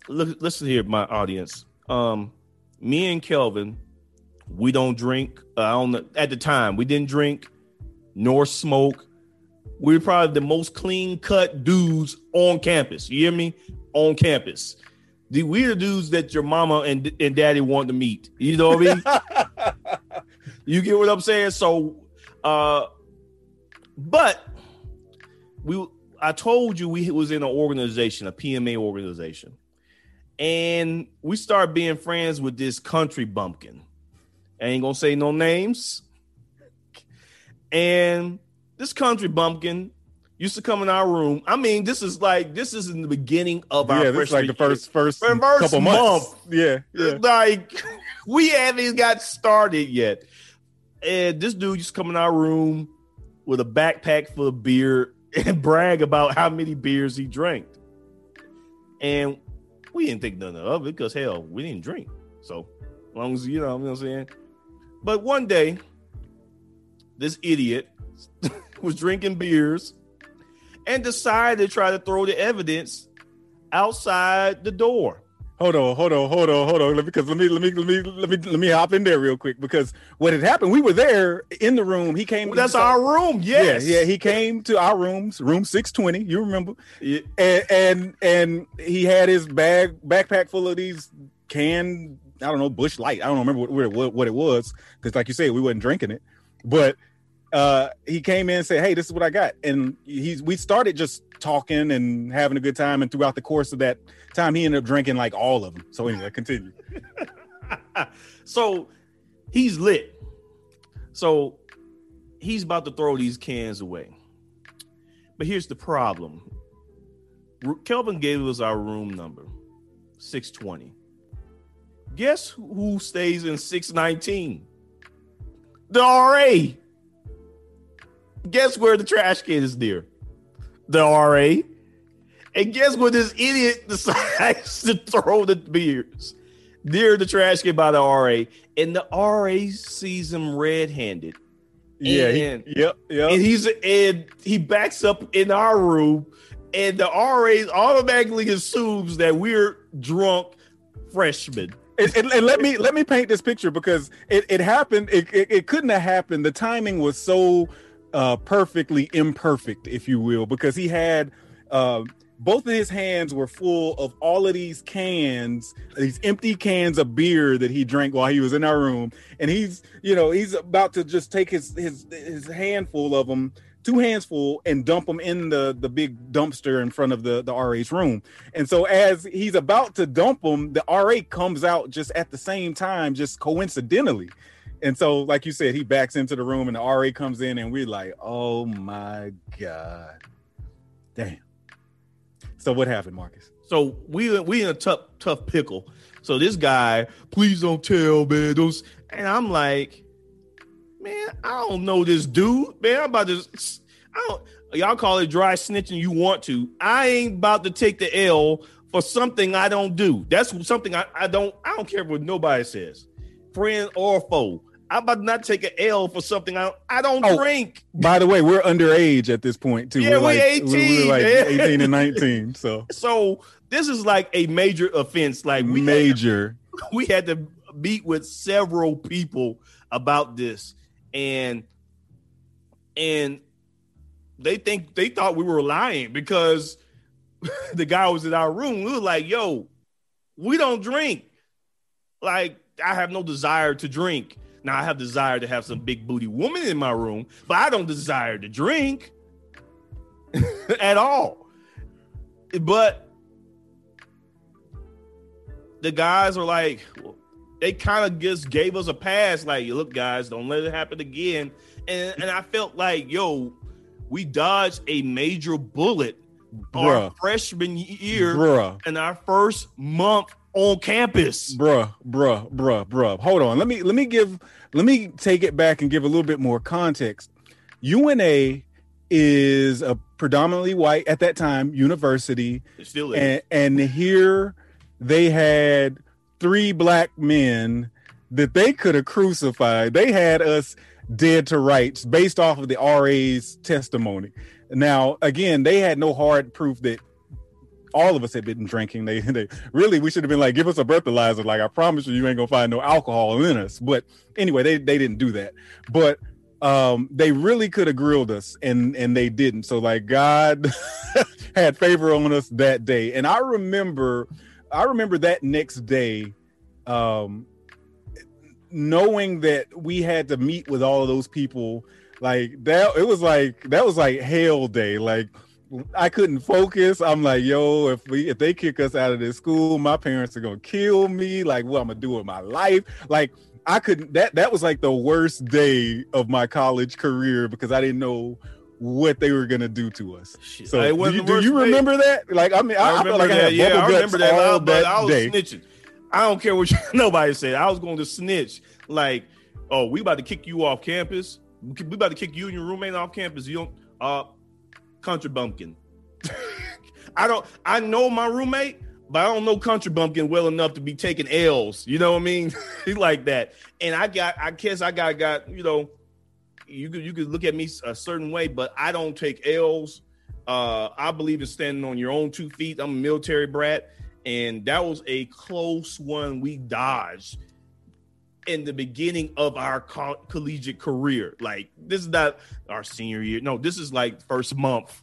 look, listen here, my audience. Um, me and Kelvin, we don't drink. Uh, I don't. At the time, we didn't drink nor smoke. We are probably the most clean cut dudes on campus. You hear me? On campus. The weird dudes that your mama and and daddy want to meet. You know what I mean? you get what I'm saying? So uh but we I told you we was in an organization, a PMA organization and we start being friends with this country bumpkin. I ain't gonna say no names. And this country bumpkin used to come in our room. I mean, this is like this is in the beginning of our yeah, this is like the first first, first couple months. Month. Yeah, yeah, like we haven't got started yet. And this dude used to come in our room with a backpack full of beer and brag about how many beers he drank. And we didn't think nothing of it because hell, we didn't drink. So as long as you know, you know what I'm saying. But one day, this idiot was drinking beers and decided to try to throw the evidence outside the door hold on, hold on, hold on, hold on. Because let me let me let me let me let me hop in there real quick. Because what had happened, we were there in the room. He came. Well, that's our room. Yes. Yeah, yeah. He came to our rooms, room six twenty. You remember? Yeah. And, and and he had his bag backpack full of these canned. I don't know Busch Light. I don't remember what what, what it was because, like you said, we wasn't drinking it. But uh, he came in and said, "Hey, this is what I got," and he's we started just talking and having a good time. And throughout the course of that time, he ended up drinking like all of them. So anyway, continue. so he's lit. So he's about to throw these cans away. But here's the problem. Kelvin gave us our room number, 620. Guess who stays in 619? The RA. Guess where the trash can is near? the RA. And guess what? This idiot decides to throw the beers near the trash can by the RA, and the RA sees him red-handed. Yeah, and, he, yep, yep. And he's and he backs up in our room, and the RA automatically assumes that we're drunk freshmen. And, and, and, let me let me paint this picture because it, it happened. It, it, it couldn't have happened. The timing was so uh, perfectly imperfect, if you will, because he had uh, both of his hands were full of all of these cans, these empty cans of beer that he drank while he was in our room, and he's you know he's about to just take his his his handful of them two hands full and dump them in the the big dumpster in front of the the RA's room. And so as he's about to dump them, the RA comes out just at the same time, just coincidentally And so, like you said, he backs into the room and the RA comes in, and we're like, oh my God. Damn. So what happened, Marcus? So we we in a tough tough pickle. So this guy, please don't tell, man. Those and I'm like, man, I don't know this dude, man. I'm about to I don't y'all call it dry snitching you want to. I ain't about to take the L for something I don't do. That's something I, I don't I don't care what nobody says. Friend or foe. I'm about to not take an L for something I don't, I don't oh, drink. By the way, we're underage at this point too. Yeah, we're, like, 18. We're like 18 and 19. So so this is like a major offense. Like we major. Had to, we had to meet with several people about this, and and they think they thought we were lying because the guy was in our room. We were like, "Yo, we don't drink. Like, I have no desire to drink." Now I have desire to have some big booty woman in my room, but I don't desire to drink at all. But the guys are like, they kind of just gave us a pass, like, look, guys, don't let it happen again. And and I felt like, yo, we dodged a major bullet Bruh. our freshman year Bruh. in our first month on campus. Bruh, bruh, bruh, bruh. Hold on. Let me let me give let me take it back and give a little bit more context. UNA is a predominantly white at that time university. It still is. And, and here they had three black men that they could have crucified. They had us dead to rights based off of the RA's testimony. Now, again, they had no hard proof that all of us had been drinking. They, they really, we should have been like, give us a breathalyzer. Like, I promise you, you ain't gonna find no alcohol in us. But anyway, they they didn't do that. But um, they really could have grilled us, and and they didn't. So like, God had favor on us that day. And I remember, I remember that next day, um, knowing that we had to meet with all of those people. Like that, it was like that was like hell day. Like I couldn't focus. I'm like, yo, if we if they kick us out of this school, my parents are gonna kill me. Like, what I'm gonna do with my life? Like, I couldn't. That that was like the worst day of my college career because I didn't know what they were gonna do to us. Shit. So do you, do you, remember day. that? Like, I mean, I, I, I felt like that. I had yeah, I remember that. All that I was day. snitching. I don't care what you, nobody said. I was going to snitch. Like, oh, we about to kick you off campus. We about to kick you and your roommate off campus. You don't. Uh, country bumpkin. I don't. I know my roommate, but I don't know country bumpkin well enough to be taking L's. You know what I mean? He's like that. And I got. I guess I got. Got you know. You could you could look at me a certain way, but I don't take L's. Uh, I believe in standing on your own two feet. I'm a military brat, and that was a close one we dodged in the beginning of our co- collegiate career. Like this is not our senior year. No, this is like first month.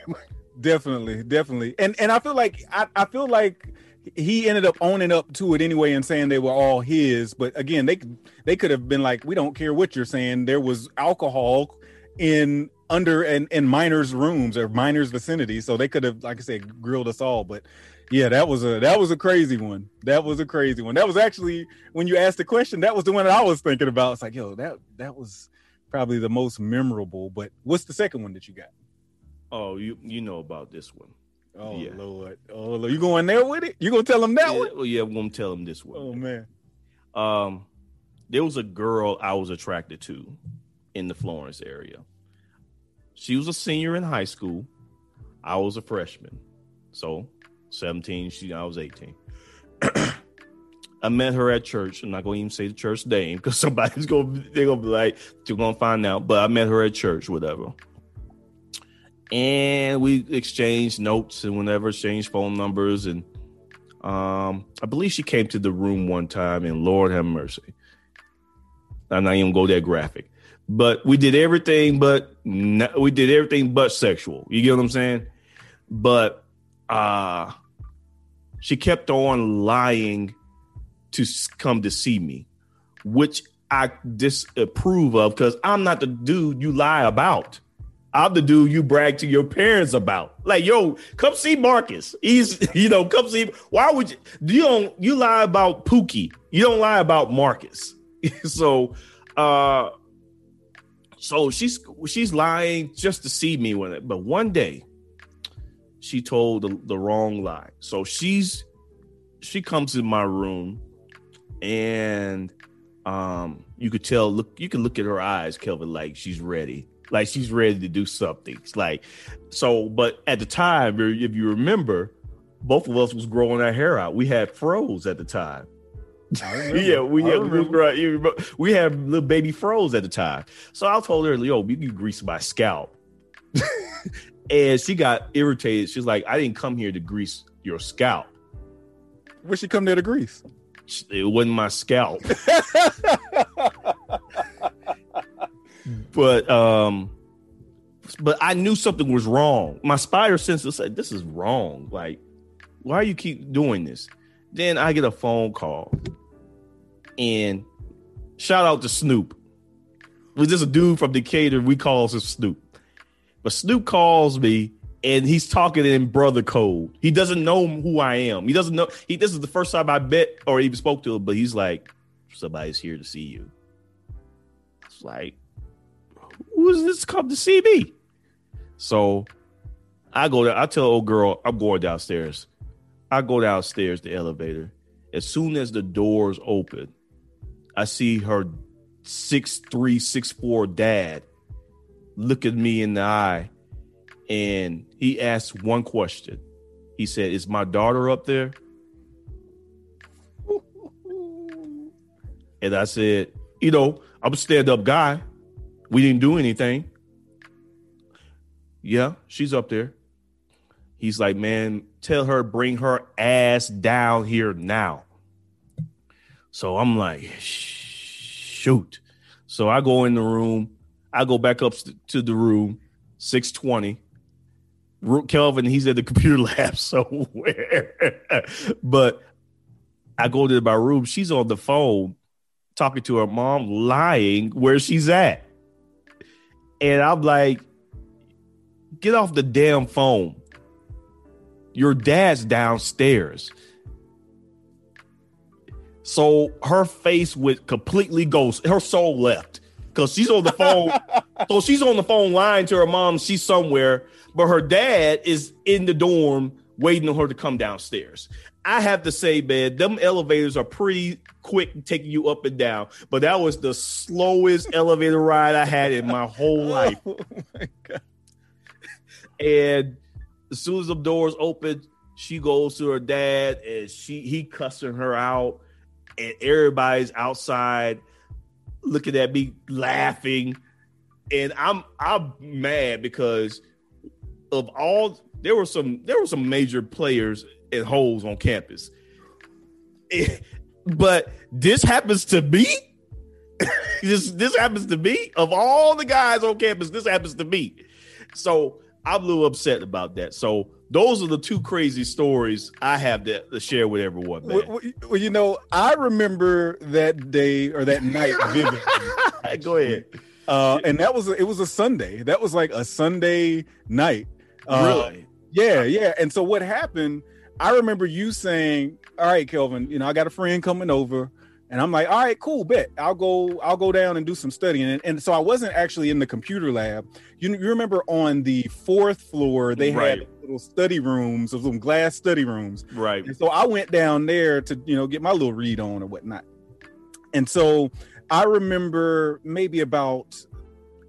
definitely, definitely. And and I feel like I, I feel like he ended up owning up to it anyway and saying they were all his. But again, they they could have been like, we don't care what you're saying. There was alcohol in under and in, in minors' rooms or minors' vicinity, so they could have, like I said, grilled us all. But yeah, that was a that was a crazy one. That was a crazy one. That was actually when you asked the question, that was the one that I was thinking about. It's like, yo, that that was probably the most memorable. But what's the second one that you got? Oh, you you know about this one. Oh yeah. Lord. Oh Lord. You going there with it? You gonna tell them that yeah, one? Oh yeah, I'm gonna tell them this one. Oh man. Um there was a girl I was attracted to in the Florence area. She was a senior in high school. I was a freshman. So 17. She I was 18. I met her at church. I'm not going to even say the church name because somebody's going to they're going to be like you're going to find out. But I met her at church, whatever. And we exchanged notes and whenever exchanged phone numbers and um, I believe she came to the room one time and Lord have mercy. I'm not even go that graphic, but we did everything but we did everything but sexual. You get what I'm saying? But uh she kept on lying to come to see me, which I disapprove of because I'm not the dude you lie about. I'm the dude you brag to your parents about. Like, yo, come see Marcus. He's, you know, come see. Why would you? You don't. You lie about Pookie. You don't lie about Marcus. so, Uh, so she's she's lying just to see me with it. But one day, she told the, the wrong lie. So she's she comes in my room, and um, you could tell. Look, you can look at her eyes, Kelvin, like she's ready, like she's ready to do something. It's like so. But at the time, if you remember, both of us was growing our hair out. We had froze at the time. yeah, we yeah, we, we had little baby froze at the time. So I told her, "Yo, you can grease my scalp." and she got irritated. She's like, "I didn't come here to grease your scalp." Where she come there to grease? It wasn't my scalp. but um, but I knew something was wrong. My spider sense said, "This is wrong. Like, why you keep doing this?" Then I get a phone call and shout out to Snoop. Was just a dude from Decatur. We calls him Snoop. But Snoop calls me and he's talking in brother code. He doesn't know who I am. He doesn't know. He this is the first time I met or even spoke to him, but he's like, somebody's here to see you. It's like, who's this come to see me? So I go there. I tell old girl, I'm going downstairs. I go downstairs, the elevator. As soon as the doors open, I see her six three, six four dad look at me in the eye and he asked one question. He said, Is my daughter up there? and I said, You know, I'm a stand up guy. We didn't do anything. Yeah, she's up there. He's like, Man, tell her, bring her ass down here now. So I'm like, shoot. So I go in the room. I go back up to the room, 620. Kelvin, he's at the computer lab somewhere. but I go to my room. She's on the phone talking to her mom, lying where she's at. And I'm like, get off the damn phone. Your dad's downstairs. So her face would completely ghost. her soul left because she's on the phone. so she's on the phone lying to her mom. She's somewhere, but her dad is in the dorm waiting on her to come downstairs. I have to say, man, them elevators are pretty quick taking you up and down, but that was the slowest elevator ride I had in my whole oh life. Oh my and as soon as the doors open, she goes to her dad and she he cussing her out and everybody's outside looking at me laughing. And i'm i'm mad because of all there were some there were some major players and holes on campus. But this happens to me? This this happens to me? Of all the guys on campus this happens to me. So i'm a little upset about that. So those are the two crazy stories I have to, to share with everyone. Well, well, you know, I remember that day or that night vividly. Go ahead. Uh, and that was it was a Sunday. That was like a Sunday night. Uh, really? Yeah, yeah. And so what happened? I remember you saying, "All right, Kelvin, you know, I got a friend coming over." And I'm like, all right, cool, bet. I'll go, I'll go down and do some studying. And, and so I wasn't actually in the computer lab. You, you remember on the fourth floor, they right. had little study rooms, of some glass study rooms. Right. And so I went down there to, you know, get my little read on or whatnot. And so I remember maybe about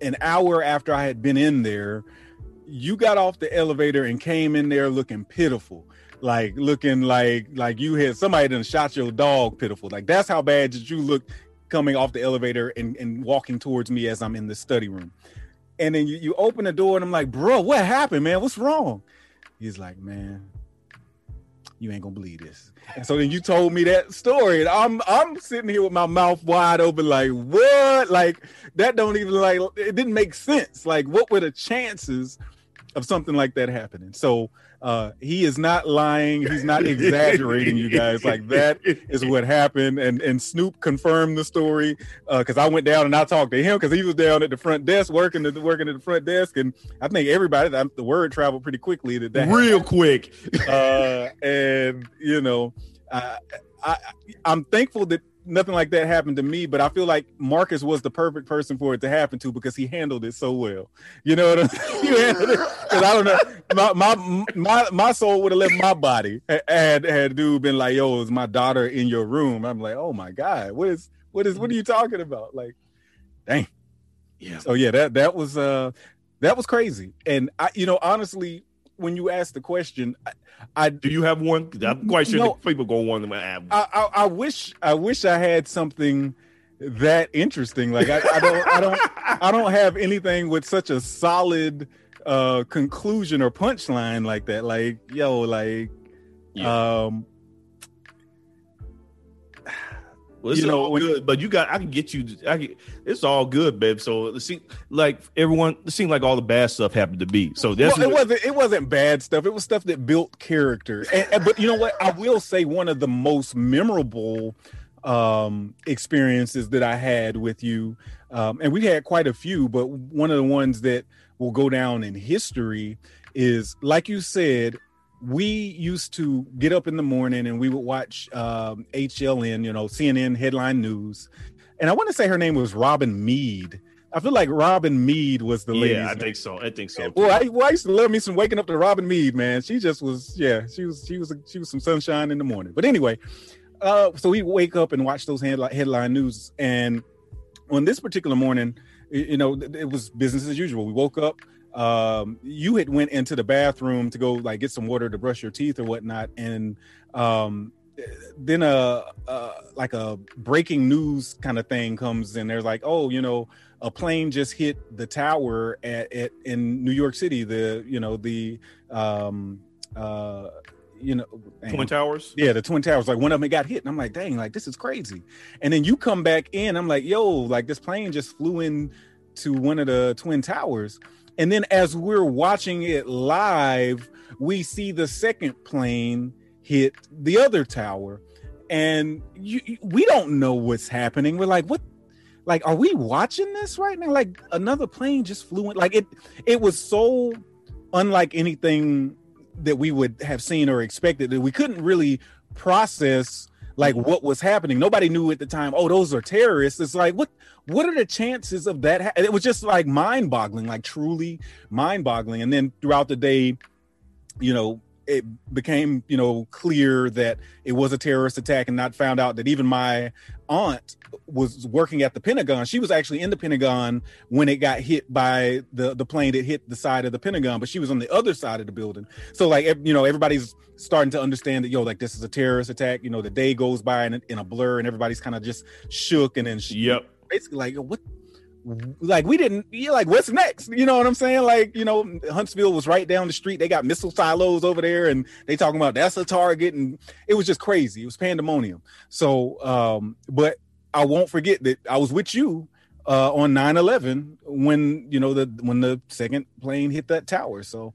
an hour after I had been in there, you got off the elevator and came in there looking pitiful like looking like like you had somebody done shot your dog pitiful. Like that's how bad did you look coming off the elevator and, and walking towards me as I'm in the study room. And then you, you open the door and I'm like, bro, what happened, man? What's wrong? He's like, man, you ain't gonna believe this. And so then you told me that story, and I'm I'm sitting here with my mouth wide open, like, what? Like that don't even like it didn't make sense. Like, what were the chances of something like that happening? So uh, he is not lying. He's not exaggerating, you guys. Like that is what happened. And and Snoop confirmed the story because uh, I went down and I talked to him because he was down at the front desk working at the, working at the front desk, and I think everybody the word traveled pretty quickly that that real happened. quick. uh, and you know, I, I I'm thankful that nothing like that happened to me, but I feel like Marcus was the perfect person for it to happen to because he handled it so well. You know what I'm saying? Because I don't know, my my my, my soul would have left my body had had dude been like, "Yo, is my daughter in your room?" I'm like, "Oh my god, what is what is what are you talking about?" Like, dang. Yeah. So yeah, that that was uh that was crazy, and I you know honestly when you asked the question, I, I do you have one? I'm quite sure no, people go one. I, I, I wish I wish I had something that interesting. Like I, I don't I don't I don't have anything with such a solid uh conclusion or punchline like that. Like yo, like yeah. um well, you know, all when, but you got I can get you. I can, it's all good, babe. So it seems like everyone. It seemed like all the bad stuff happened to be. So that's well, it wasn't. It wasn't bad stuff. It was stuff that built character. And, and, but you know what? I will say one of the most memorable um experiences that I had with you, um, and we had quite a few, but one of the ones that will go down in history is, like you said, we used to get up in the morning and we would watch um, HLN, you know, CNN headline news. And I want to say her name was Robin Meade. I feel like Robin Meade was the lady. Yeah, I think so. I think so. Well, I, well, I used to love me some waking up to Robin Meade, man. She just was, yeah, she was, she was, she was some sunshine in the morning. But anyway, uh, so we wake up and watch those headline, headline news. And on this particular morning, you know, it was business as usual. We woke up, um, you had went into the bathroom to go like get some water to brush your teeth or whatnot, and um, then a, a like a breaking news kind of thing comes in. There's like, oh, you know, a plane just hit the tower at, at in New York City. The you know the um, uh, you know twin towers yeah the twin towers like one of them got hit and i'm like dang like this is crazy and then you come back in i'm like yo like this plane just flew in to one of the twin towers and then as we're watching it live, we see the second plane hit the other tower. And you, we don't know what's happening. We're like, what? Like, are we watching this right now? Like another plane just flew in. Like it, it was so unlike anything that we would have seen or expected that we couldn't really process like mm-hmm. what was happening. Nobody knew at the time. Oh, those are terrorists. It's like what what are the chances of that? Ha-? It was just like mind boggling, like truly mind boggling. And then throughout the day, you know, it became you know clear that it was a terrorist attack and not found out that even my aunt was working at the pentagon. She was actually in the pentagon when it got hit by the the plane that hit the side of the pentagon but she was on the other side of the building. So like you know everybody's starting to understand that yo like this is a terrorist attack. You know the day goes by in, in a blur and everybody's kind of just shook and then she, yep. basically like what like we didn't you like what's next? You know what i'm saying? Like you know huntsville was right down the street. They got missile silos over there and they talking about that's a target and it was just crazy. It was pandemonium. So um but i won't forget that i was with you uh on 9-11 when you know the when the second plane hit that tower. So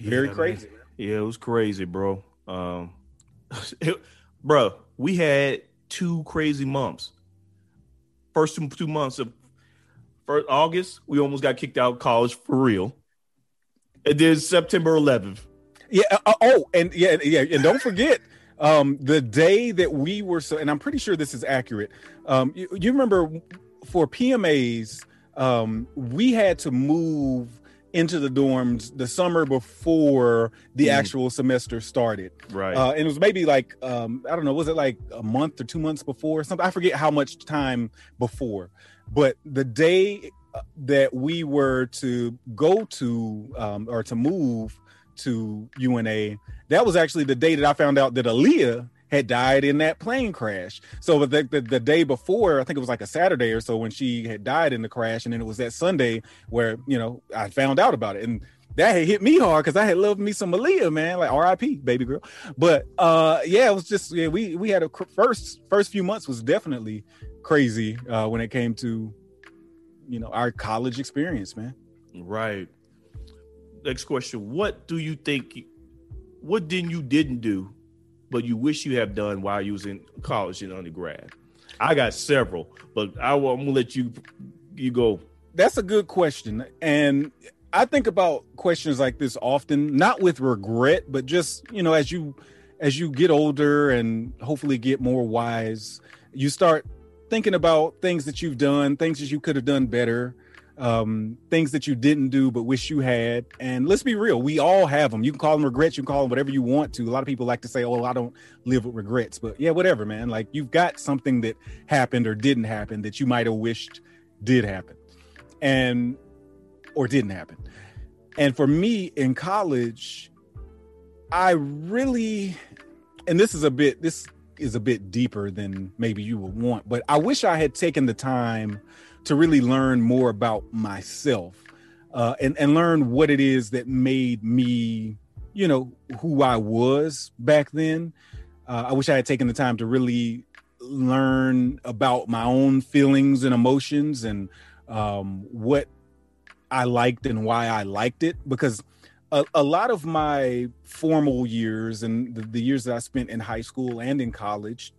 very yeah, crazy. Man. yeah it was crazy bro. Um it, bro we had two crazy months. First two, two months of for August, we almost got kicked out of college for real. It did September 11th. Yeah. Uh, uh, oh, and yeah, yeah, and don't forget um, the day that we were so, and I'm pretty sure this is accurate. Um, you, you remember for PMAs, um, we had to move into the dorms the summer before the mm. actual semester started. Right. Uh, and it was maybe like um, I don't know, was it like a month or two months before something? I forget how much time before. But the day uh, that we were to go to um, or to move to UNA, that was actually the day that I found out that Aaliyah had died in that plane crash. So the, the, the day before, I think it was like a Saturday or so when she had died in the crash, and then it was that Sunday where you know I found out about it, and that had hit me hard because I had loved me some Aaliyah, man, like R.I.P. baby girl. But uh, yeah, it was just yeah, we we had a cr- first first few months was definitely crazy uh, when it came to you know our college experience, man. Right. Next question: What do you think? What didn't you didn't do, but you wish you have done while you was in college and undergrad? I got several, but I will, I'm gonna let you you go. That's a good question, and I think about questions like this often, not with regret, but just you know as you as you get older and hopefully get more wise you start thinking about things that you've done, things that you could have done better, um, things that you didn't do but wish you had. And let's be real, we all have them. You can call them regrets, you can call them whatever you want to. A lot of people like to say, "Oh, I don't live with regrets," but yeah, whatever, man. Like you've got something that happened or didn't happen that you might have wished did happen, and or didn't happen. And for me in college, I really, and this is a bit, this is a bit deeper than maybe you would want, but I wish I had taken the time to really learn more about myself uh, and and learn what it is that made me, you know, who I was back then. Uh, I wish I had taken the time to really learn about my own feelings and emotions and um, what I liked and why I liked it because a, a lot of my formal years and the, the, years that I spent in high school and in college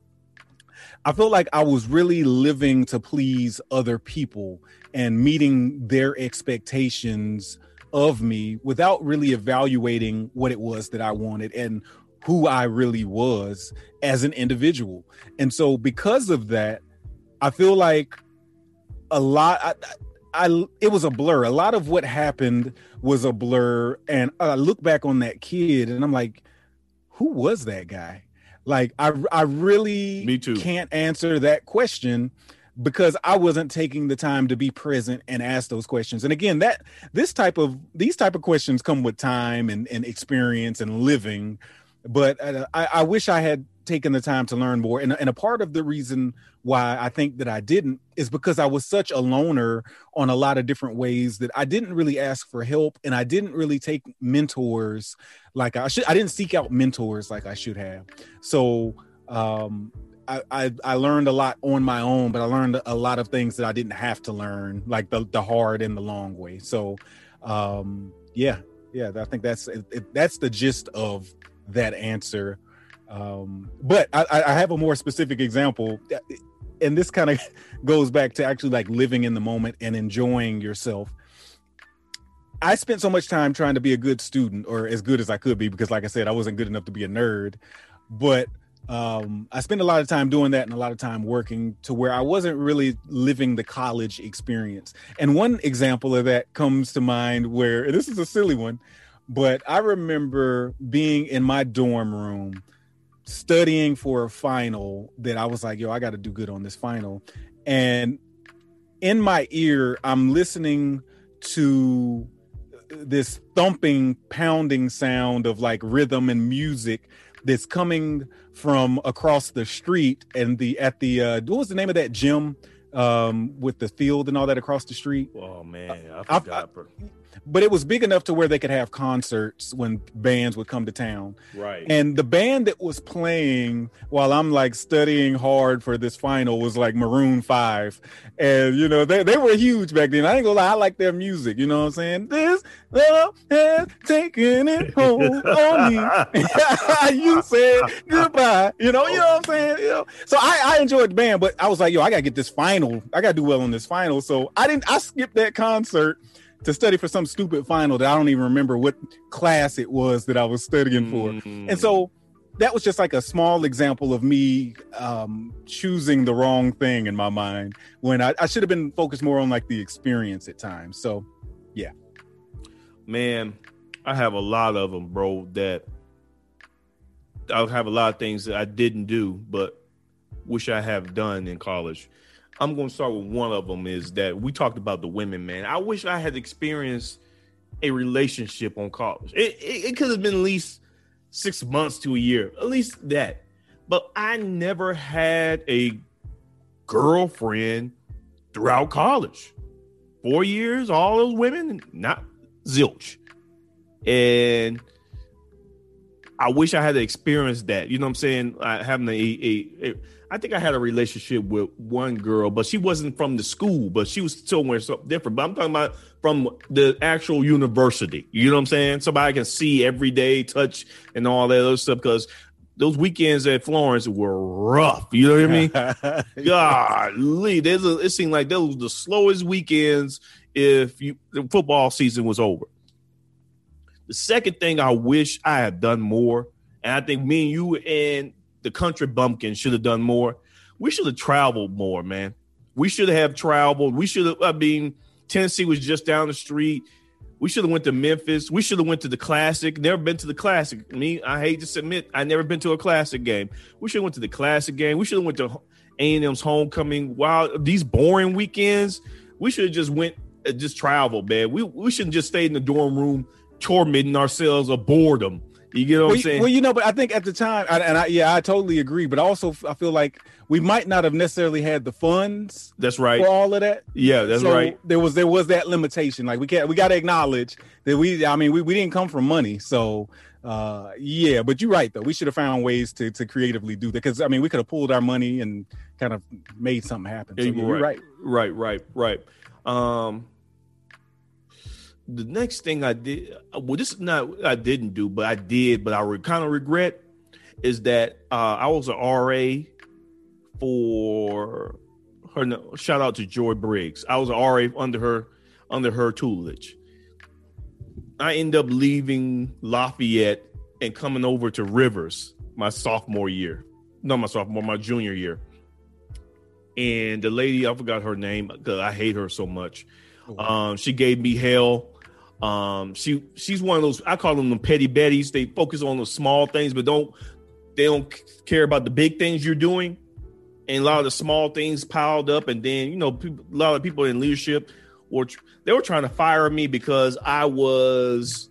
I felt like I was really living to please other people and meeting their expectations of me without really evaluating what it was that I wanted and who I really was as an individual. And so because of that, I feel like a lot I, I it was a blur. A lot of what happened was a blur and I look back on that kid and I'm like who was that guy? Like I I really Me too. can't answer that question because I wasn't taking the time to be present and ask those questions. And again, that this type of these type of questions come with time and, and experience and living. But uh, I, I wish I had taken the time to learn more. And, and a part of the reason why I think that I didn't is because I was such a loner on a lot of different ways that I didn't really ask for help and I didn't really take mentors like I should. I didn't seek out mentors like I should have. So um, I, I, I learned a lot on my own, but I learned a lot of things that I didn't have to learn, like the the hard and the long way. So um, yeah, yeah, I think that's it, that's the gist of that answer. Um, but I, I have a more specific example, and this kind of goes back to actually like living in the moment and enjoying yourself. I spent so much time trying to be a good student or as good as I could be because like I said I wasn't good enough to be a nerd but um, I spent a lot of time doing that and a lot of time working to where I wasn't really living the college experience. And one example of that comes to mind where this is a silly one, but I remember being in my dorm room studying for a final that I was like, yo, I got to do good on this final. And in my ear, I'm listening to this thumping, pounding sound of like rhythm and music that's coming from across the street and the at the uh what was the name of that gym um with the field and all that across the street oh man i forgot I, I, but it was big enough to where they could have concerts when bands would come to town. Right. And the band that was playing while I'm like studying hard for this final was like Maroon 5. And you know, they, they were huge back then. I ain't gonna lie, I like their music, you know what I'm saying? This love has taken it home on me. you said goodbye. You know, you know what I'm saying? You know? So I, I enjoyed the band, but I was like, yo, I gotta get this final. I gotta do well on this final. So I didn't I skipped that concert to study for some stupid final that I don't even remember what class it was that I was studying for. Mm. And so that was just like a small example of me um, choosing the wrong thing in my mind when I, I should have been focused more on like the experience at times. So, yeah. Man, I have a lot of them, bro, that I have a lot of things that I didn't do, but wish I have done in college. I'm going to start with one of them is that we talked about the women, man. I wish I had experienced a relationship on college. It, it, it could have been at least six months to a year, at least that. But I never had a girlfriend throughout college. Four years, all those women, not zilch. And I wish I had experienced that. You know what I'm saying? Uh, having a, a, a I think I had a relationship with one girl, but she wasn't from the school, but she was somewhere something different. But I'm talking about from the actual university. You know what I'm saying? Somebody I can see every day, touch, and all that other stuff. Because those weekends at Florence were rough. You know what I mean? Golly, there's a, it seemed like those were the slowest weekends if you the football season was over. The second thing I wish I had done more, and I think me and you and the country bumpkin should have done more we should have traveled more, man. We should have traveled. We should have. I mean, Tennessee was just down the street. We should have went to Memphis. We should have went to the Classic. Never been to the Classic. Me, I hate to admit, I never been to a Classic game. We should have went to the Classic game. We should have went to A and M's homecoming. Wow, these boring weekends. We should have just went, uh, just traveled, man. We we shouldn't just stay in the dorm room tormenting ourselves of boredom. You get what well, I'm saying? Well, you know, but I think at the time, and I, yeah, I totally agree. But also, I feel like we might not have necessarily had the funds. That's right for all of that. Yeah, that's so right. There was there was that limitation. Like we can't we got to acknowledge that we. I mean, we, we didn't come from money, so uh yeah but you're right though we should have found ways to to creatively do that because i mean we could have pulled our money and kind of made something happen so, yeah, right. right right right right um the next thing I did, well, this is not I didn't do, but I did, but I re- kind of regret is that uh, I was an RA for her. Shout out to Joy Briggs. I was an RA under her under her tutelage. I end up leaving Lafayette and coming over to Rivers my sophomore year. No, my sophomore, my junior year. And the lady, I forgot her name because I hate her so much. Oh, um, she gave me hell um, she she's one of those I call them the petty betties. They focus on the small things, but don't they don't care about the big things you're doing. And a lot of the small things piled up, and then you know a lot of people in leadership were they were trying to fire me because I was,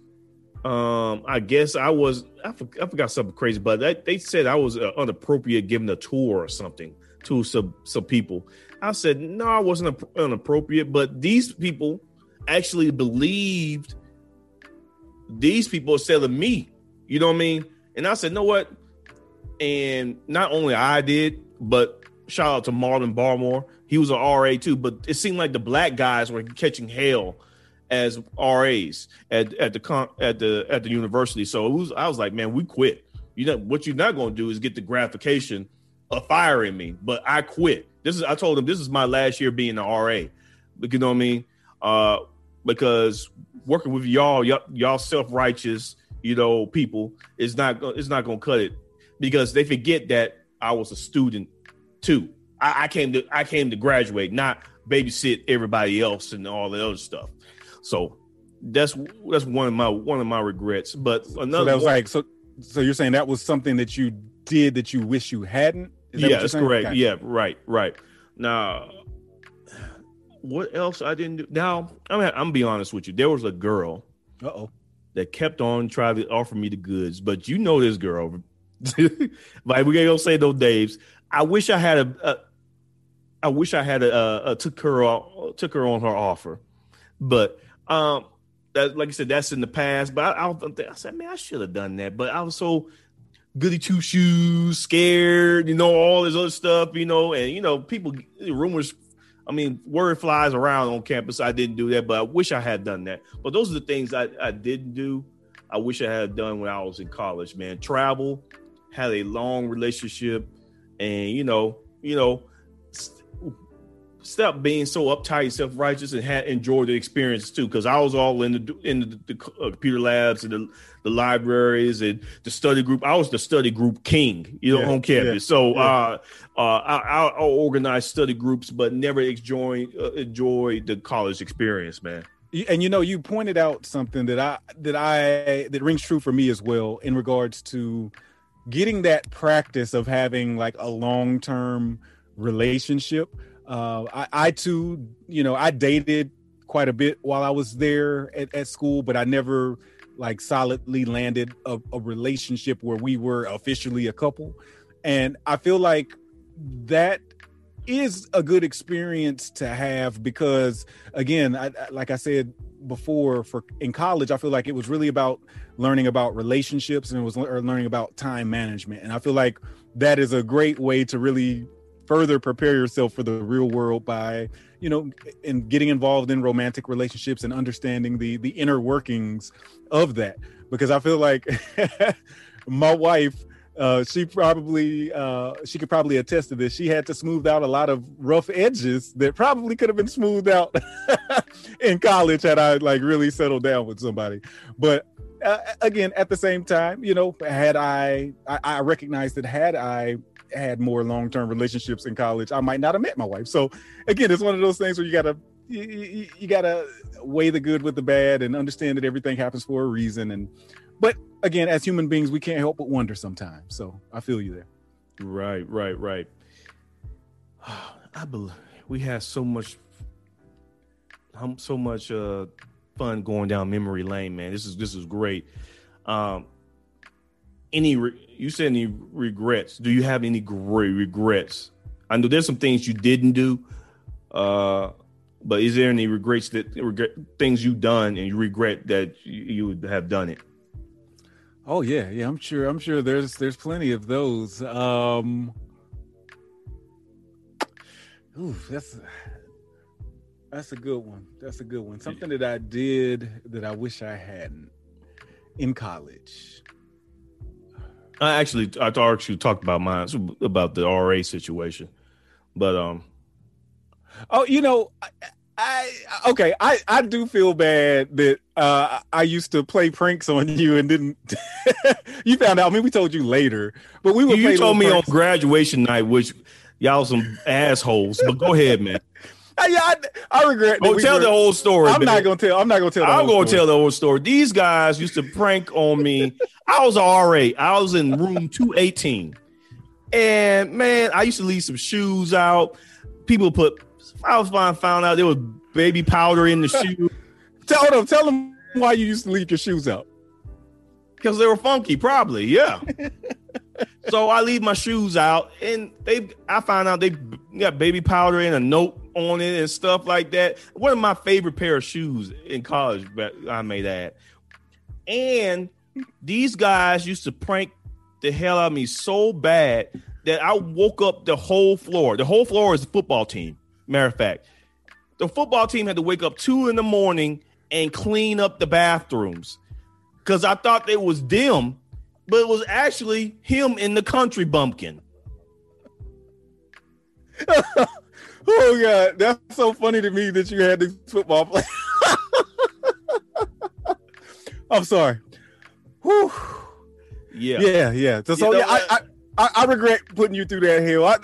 um, I guess I was I, for, I forgot something crazy, but they, they said I was uh, inappropriate giving a tour or something to some some people. I said no, I wasn't inappropriate, but these people actually believed these people instead of me. You know what I mean? And I said, know what? And not only I did, but shout out to Marlon Barmore. He was an RA too, but it seemed like the black guys were catching hell as RAs at, at the at the at the university. So was I was like, man, we quit. You know what you're not going to do is get the gratification of firing me, but I quit. This is I told him this is my last year being an RA. But you know what I mean? Uh, because working with y'all, y'all, y'all self-righteous, you know, people is not it's not gonna cut it because they forget that I was a student too. I, I came to I came to graduate, not babysit everybody else and all the other stuff. So that's that's one of my one of my regrets. But another so that was one, like so so you're saying that was something that you did that you wish you hadn't? That yeah, that's correct. Okay. Yeah, right, right. Now what else I didn't do? Now I'm I'm gonna be honest with you. There was a girl, oh, that kept on trying to offer me the goods, but you know this girl. like we ain't gonna say no names. I wish I had a, a I wish I had a, a, a took her took her on her offer, but um, that like I said, that's in the past. But I, I, I said, man, I should have done that. But I was so goody two shoes, scared, you know, all this other stuff, you know, and you know, people rumors I mean, word flies around on campus. I didn't do that, but I wish I had done that. But those are the things I, I didn't do. I wish I had done when I was in college, man. Travel, had a long relationship, and you know, you know, stop being so uptight, self righteous, and had enjoyed the experience too. Because I was all in the in the, the uh, computer labs and the, the libraries and the study group. I was the study group king, you know, yeah, on campus. Yeah, so yeah. uh, uh, I, I, I organized study groups, but never enjoy uh, enjoy the college experience, man. And you know, you pointed out something that I that I that rings true for me as well in regards to getting that practice of having like a long term relationship uh, I, I too, you know, I dated quite a bit while I was there at, at school, but I never like solidly landed a, a relationship where we were officially a couple. And I feel like that is a good experience to have because again I, like i said before for in college i feel like it was really about learning about relationships and it was learning about time management and i feel like that is a great way to really further prepare yourself for the real world by you know in getting involved in romantic relationships and understanding the the inner workings of that because i feel like my wife uh, she probably uh, she could probably attest to this. She had to smooth out a lot of rough edges that probably could have been smoothed out in college had I like really settled down with somebody. But uh, again, at the same time, you know, had I, I I recognized that had I had more long term relationships in college, I might not have met my wife. So again, it's one of those things where you gotta you, you, gotta weigh the good with the bad and understand that everything happens for a reason. And but again, as human beings, we can't help but wonder sometimes. So I feel you there. Right, right, right. I believe we had so much, so much uh, fun going down memory lane, man. This is this is great. Um, any re- you said any regrets? Do you have any great regrets? I know there's some things you didn't do, uh, but is there any regrets that regret things you've done and you regret that you, you would have done it? Oh yeah, yeah. I'm sure. I'm sure there's there's plenty of those. Um, ooh, that's that's a good one. That's a good one. Something that I did that I wish I hadn't in college. I actually I thought you talked about mine about the RA situation, but um, oh, you know, I, I okay, I I do feel bad that uh I used to play pranks on you and didn't. you found out. I mean, we told you later, but we were. You told me pranks. on graduation night, which y'all some assholes. But go ahead, man. yeah, I, I regret. Don't we tell were, the whole story. I'm man. not gonna tell. I'm not gonna tell. I'm gonna story. tell the whole story. These guys used to prank on me. I was RA. I was in room 218, and man, I used to leave some shoes out. People put. I was fine. Found out there was baby powder in the shoe. tell them. Tell them why you used to leave your shoes out. Because they were funky, probably. Yeah. so I leave my shoes out, and they. I find out they got baby powder in a note on it and stuff like that. One of my favorite pair of shoes in college, but I made that. And these guys used to prank the hell out of me so bad that I woke up the whole floor. The whole floor is the football team. Matter of fact, the football team had to wake up two in the morning and clean up the bathrooms because I thought it was them but it was actually him in the country bumpkin. oh god, that's so funny to me that you had this football play. I'm sorry. Whew. Yeah, yeah, yeah. So, so yeah, I, I, I regret putting you through that hell. I,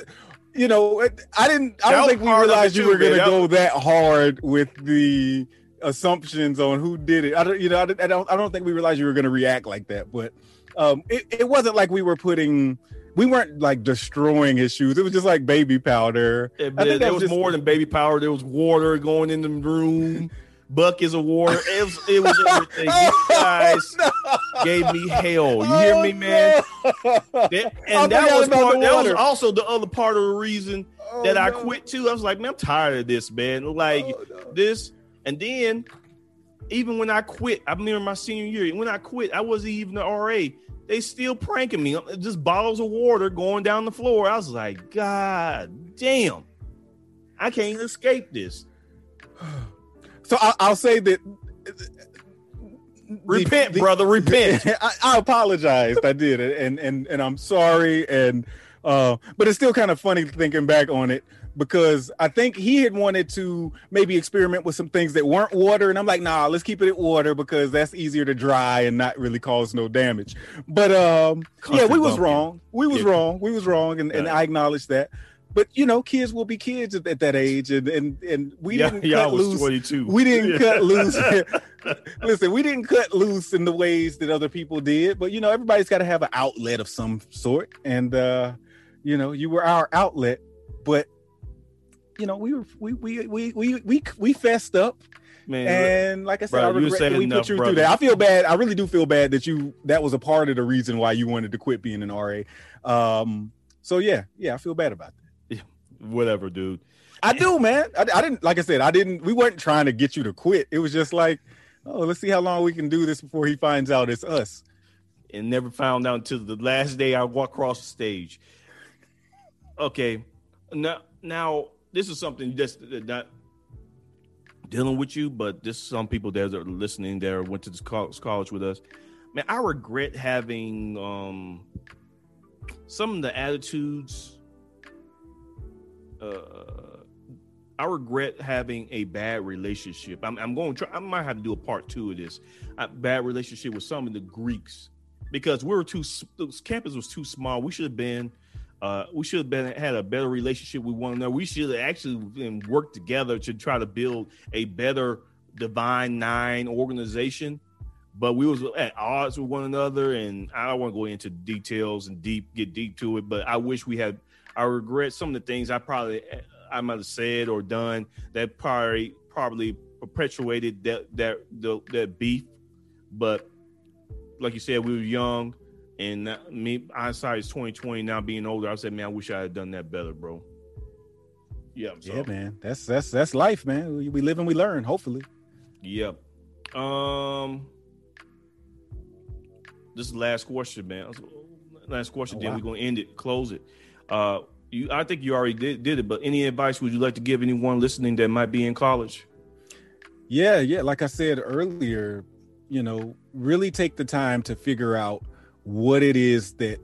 you know, I didn't. I don't think we realized you were going to go that hard with the assumptions on who did it. I don't, you know, I, I don't. I don't think we realized you were going to react like that. But um, it, it wasn't like we were putting we weren't like destroying his shoes. It was just like baby powder. Yeah, I think there was, was just... more than baby powder. There was water going in the room. Buckets of water. It was, it was everything. You oh, guys no. gave me hell. You hear oh, me, man? That, and that was part, that was also the other part of the reason oh, that I quit too. I was like, man, I'm tired of this, man. Like oh, no. this, and then even when I quit, I'm remember my senior year. When I quit, I wasn't even the RA they still pranking me. Just bottles of water going down the floor. I was like, God damn, I can't escape this. So I, will say that. Repent, the, brother. Repent. I, I apologized. I did, and and and I'm sorry. And uh, but it's still kind of funny thinking back on it because I think he had wanted to maybe experiment with some things that weren't water, and I'm like, nah, let's keep it at water because that's easier to dry and not really cause no damage. But um, yeah, we was wrong. We was yeah. wrong. We was wrong, and, and I acknowledge that. But you know, kids will be kids at, at that age, and and and we yeah, didn't cut loose. 22. We didn't yeah. cut loose. Listen, we didn't cut loose in the ways that other people did, but you know, everybody's got to have an outlet of some sort, and uh, you know, you were our outlet, but you know, we were we we we we we we fessed up. Man, and like I said, bro, I regret that we enough, put you brother. through that. I feel bad. I really do feel bad that you that was a part of the reason why you wanted to quit being an RA. Um, so yeah, yeah, I feel bad about that. Yeah, whatever, dude. I do, man. I, I didn't like I said, I didn't we weren't trying to get you to quit. It was just like, oh, let's see how long we can do this before he finds out it's us. And never found out until the last day I walked across the stage. Okay. Now now this is something that's not dealing with you, but this some people that are listening there went to this college with us. Man, I regret having um some of the attitudes. Uh, I regret having a bad relationship. I'm, I'm going to try. I might have to do a part two of this. A bad relationship with some of the Greeks because we were too. Campus was too small. We should have been Uh, we should have been had a better relationship with one another. We should have actually been worked together to try to build a better Divine Nine organization. But we was at odds with one another, and I don't want to go into details and deep get deep to it. But I wish we had. I regret some of the things I probably I might have said or done that probably probably perpetuated that that the, that beef. But like you said, we were young, and me I hindsight is twenty twenty. Now being older, I said, man, I wish I had done that better, bro. Yeah, so. yeah, man. That's that's that's life, man. We, live and we learn. Hopefully. Yep. Um. This is the last question, man. Last question. Oh, then wow. we're gonna end it, close it. Uh, you, I think you already did, did it, but any advice would you like to give anyone listening that might be in college? Yeah, yeah. Like I said earlier, you know, really take the time to figure out what it is that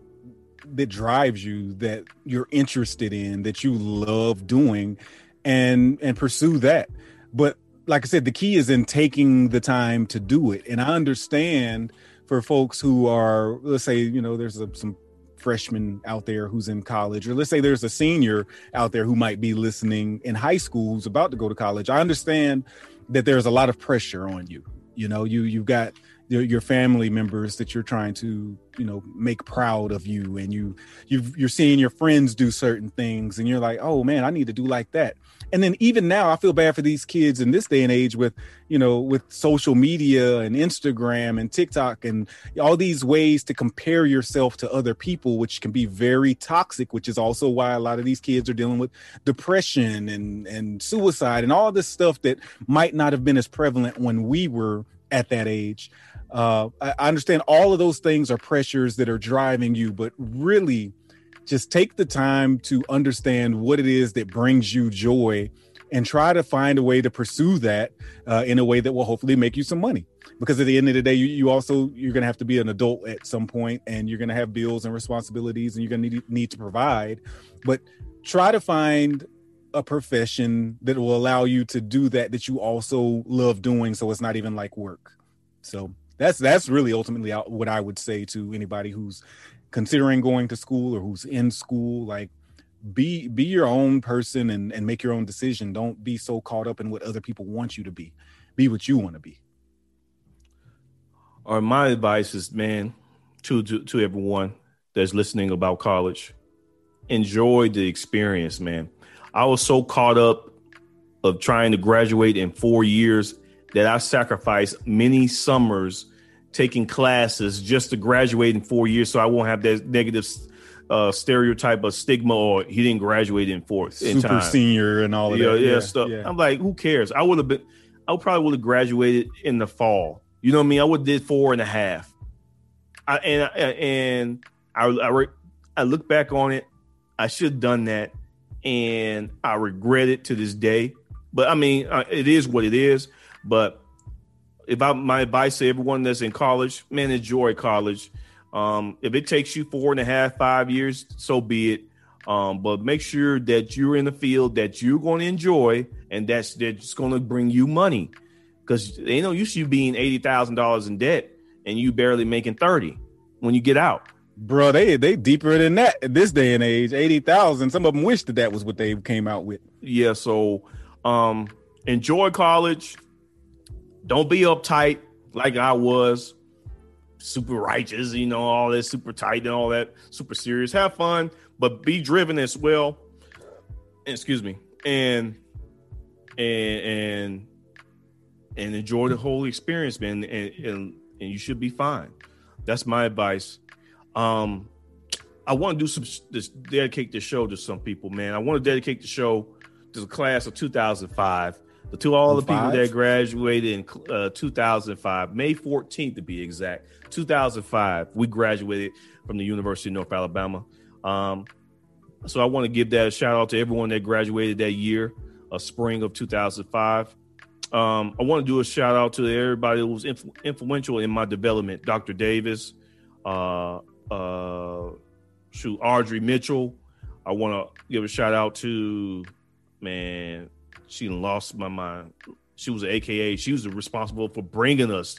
that drives you, that you're interested in, that you love doing, and and pursue that. But like I said, the key is in taking the time to do it. And I understand for folks who are, let's say, you know, there's a, some freshman out there who's in college, or let's say there's a senior out there who might be listening in high school who's about to go to college. I understand that there's a lot of pressure on you. You know, you you've got your, your family members that you're trying to you know make proud of you and you you you're seeing your friends do certain things and you're like oh man i need to do like that. And then even now i feel bad for these kids in this day and age with you know with social media and instagram and tiktok and all these ways to compare yourself to other people which can be very toxic which is also why a lot of these kids are dealing with depression and and suicide and all this stuff that might not have been as prevalent when we were at that age uh, I understand all of those things are pressures that are driving you, but really just take the time to understand what it is that brings you joy and try to find a way to pursue that uh, in a way that will hopefully make you some money. Because at the end of the day you, you also you're going to have to be an adult at some point and you're going to have bills and responsibilities and you're going to need, need to provide. But try to find a profession that will allow you to do that that you also love doing so it's not even like work. So that's that's really ultimately what I would say to anybody who's considering going to school or who's in school. Like, be be your own person and and make your own decision. Don't be so caught up in what other people want you to be. Be what you want to be. Or my advice is, man, to, to to everyone that's listening about college, enjoy the experience, man. I was so caught up of trying to graduate in four years that I sacrificed many summers taking classes just to graduate in four years, so I won't have that negative uh, stereotype of stigma or he didn't graduate in fourth in super time. senior and all of yeah, that. Yeah, yeah, stuff. Yeah. I'm like, who cares? I would have been, I probably would have graduated in the fall. You know what I mean? I would have did four and a half. I, and and I, I I look back on it. I should have done that, and I regret it to this day. But I mean, uh, it is what it is. But if I my advice to everyone that's in college, man, enjoy college. Um, if it takes you four and a half, five years, so be it. Um, but make sure that you're in the field that you're going to enjoy and that's that's going to bring you money. Because they know you should being eighty thousand dollars in debt and you barely making thirty when you get out. Bro, they they deeper than that at this day and age. Eighty thousand. Some of them wish that that was what they came out with. Yeah. So, um, enjoy college don't be uptight like I was, super righteous, you know, all that super tight and all that, super serious. Have fun, but be driven as well. Excuse me, and and and and enjoy the whole experience, man. And and, and you should be fine. That's my advice. Um, I want to do some this dedicate the show to some people, man. I want to dedicate the show to the class of 2005 to all the people that graduated in uh, 2005, May 14th to be exact, 2005, we graduated from the University of North Alabama. Um, so I want to give that a shout out to everyone that graduated that year, uh, spring of 2005. Um, I want to do a shout out to everybody who was influ- influential in my development. Dr. Davis, uh, uh, shoot, Audrey Mitchell. I want to give a shout out to man she lost my mind. She was an AKA. She was responsible for bringing us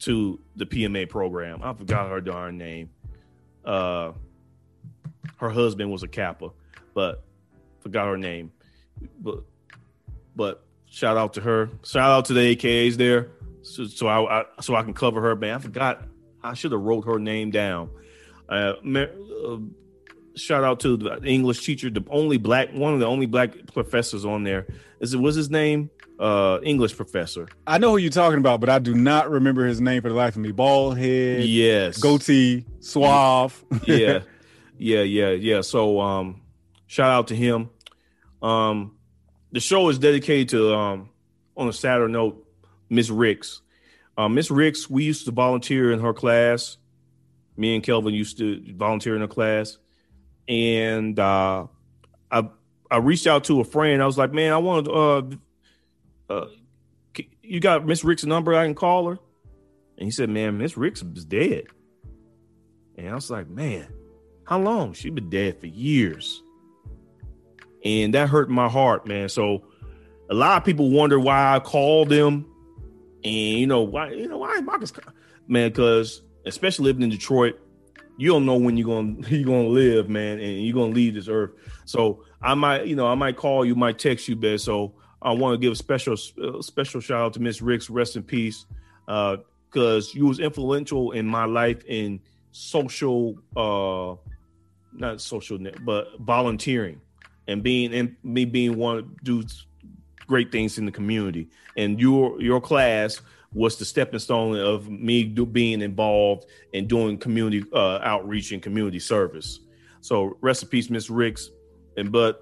to the PMA program. I forgot her darn name. Uh, her husband was a Kappa, but forgot her name. But but shout out to her. Shout out to the AKAs there. So, so I, I so I can cover her. Man, I forgot. I should have wrote her name down. Uh, uh, shout out to the English teacher, the only black, one of the only black professors on there. Is it was his name? Uh, English professor. I know who you're talking about, but I do not remember his name for the life of me. Bald head, yes, goatee, suave. yeah, yeah, yeah, yeah. So, um, shout out to him. Um, the show is dedicated to, um, on a sadder note, Miss Ricks. Um, Miss Ricks, we used to volunteer in her class. Me and Kelvin used to volunteer in her class and uh, I I reached out to a friend. I was like, man, I want to. Uh, uh, you got Miss Rick's number? I can call her. And he said, man, Miss Rick's is dead. And I was like, man, how long? She been dead for years. And that hurt my heart, man. So a lot of people wonder why I called them. And you know why? You know why Marcus? Man, because especially living in Detroit, you don't know when you're gonna you're gonna live, man, and you're gonna leave this earth. So I might, you know, I might call you, might text you, Ben. So I want to give a special uh, special shout out to Miss Ricks, rest in peace, Uh, because uh, you was influential in my life in social, uh, not social, net, but volunteering and being and me being one do great things in the community. And your your class was the stepping stone of me do, being involved in doing community uh, outreach and community service. So rest in peace, Miss Ricks. And but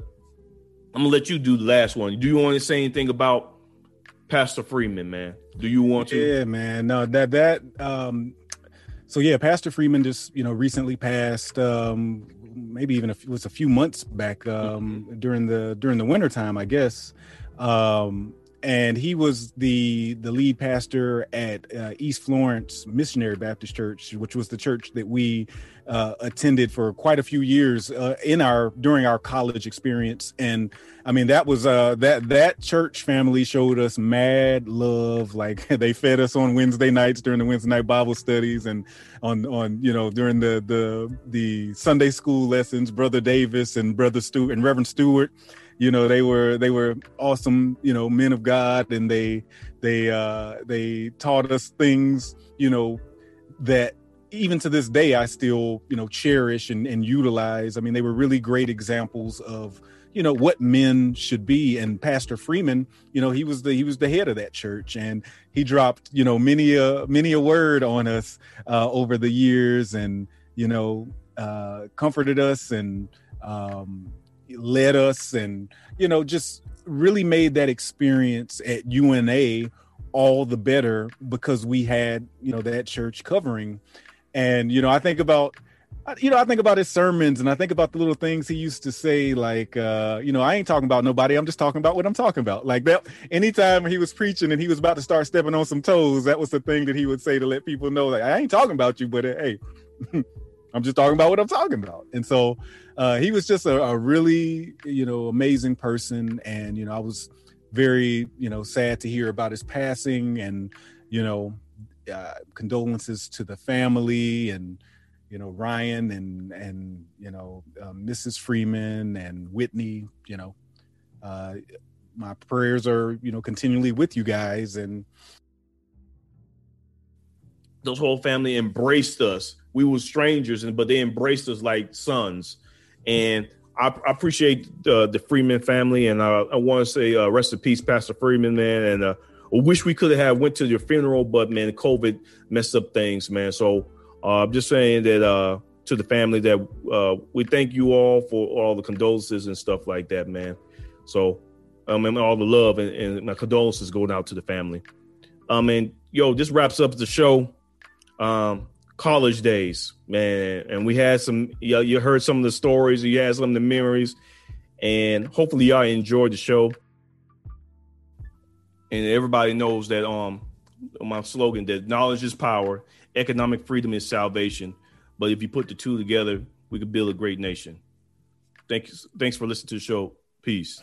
I'm gonna let you do the last one. Do you want to say anything about Pastor Freeman, man? Do you want to? Yeah, man. No, that that um so yeah, Pastor Freeman just, you know, recently passed um maybe even a few, was a few months back um mm-hmm. during the during the winter time, I guess. Um and he was the the lead pastor at uh, East Florence Missionary Baptist Church, which was the church that we uh, attended for quite a few years uh, in our during our college experience. And I mean, that was uh, that that church family showed us mad love. Like they fed us on Wednesday nights during the Wednesday night Bible studies, and on on you know during the the the Sunday school lessons. Brother Davis and Brother Stewart and Reverend Stewart you know they were they were awesome you know men of god and they they uh they taught us things you know that even to this day i still you know cherish and, and utilize. I mean they were really great examples of you know what men should be. And pastor freeman you know he was the he was the head of that church and he dropped you know many a many a word on us uh over the years and you know uh comforted us and um led us and you know just really made that experience at UNA all the better because we had you know that church covering. And you know I think about you know I think about his sermons and I think about the little things he used to say like uh you know I ain't talking about nobody I'm just talking about what I'm talking about. Like that anytime he was preaching and he was about to start stepping on some toes that was the thing that he would say to let people know like I ain't talking about you but uh, hey I'm just talking about what I'm talking about. And so uh, he was just a, a, really, you know, amazing person. And, you know, I was very, you know, sad to hear about his passing and, you know, uh, condolences to the family and, you know, Ryan and, and, you know, Mrs. Freeman and Whitney, you know, uh, my prayers are, you know, continually with you guys. And, those whole family embraced us. We were strangers, and but they embraced us like sons and I, I appreciate the Freeman family, and I, I want to say uh, rest in peace, Pastor Freeman, man. And uh, I wish we could have went to your funeral, but man, COVID messed up things, man. So uh, I'm just saying that uh, to the family that uh, we thank you all for all the condolences and stuff like that, man. So um, and all the love and, and my condolences going out to the family. Um, and yo, this wraps up the show. Um, college days, man. And we had some, you, you heard some of the stories, you had some of the memories, and hopefully y'all enjoyed the show. And everybody knows that um my slogan that knowledge is power, economic freedom is salvation. But if you put the two together, we could build a great nation. Thank you. Thanks for listening to the show. Peace.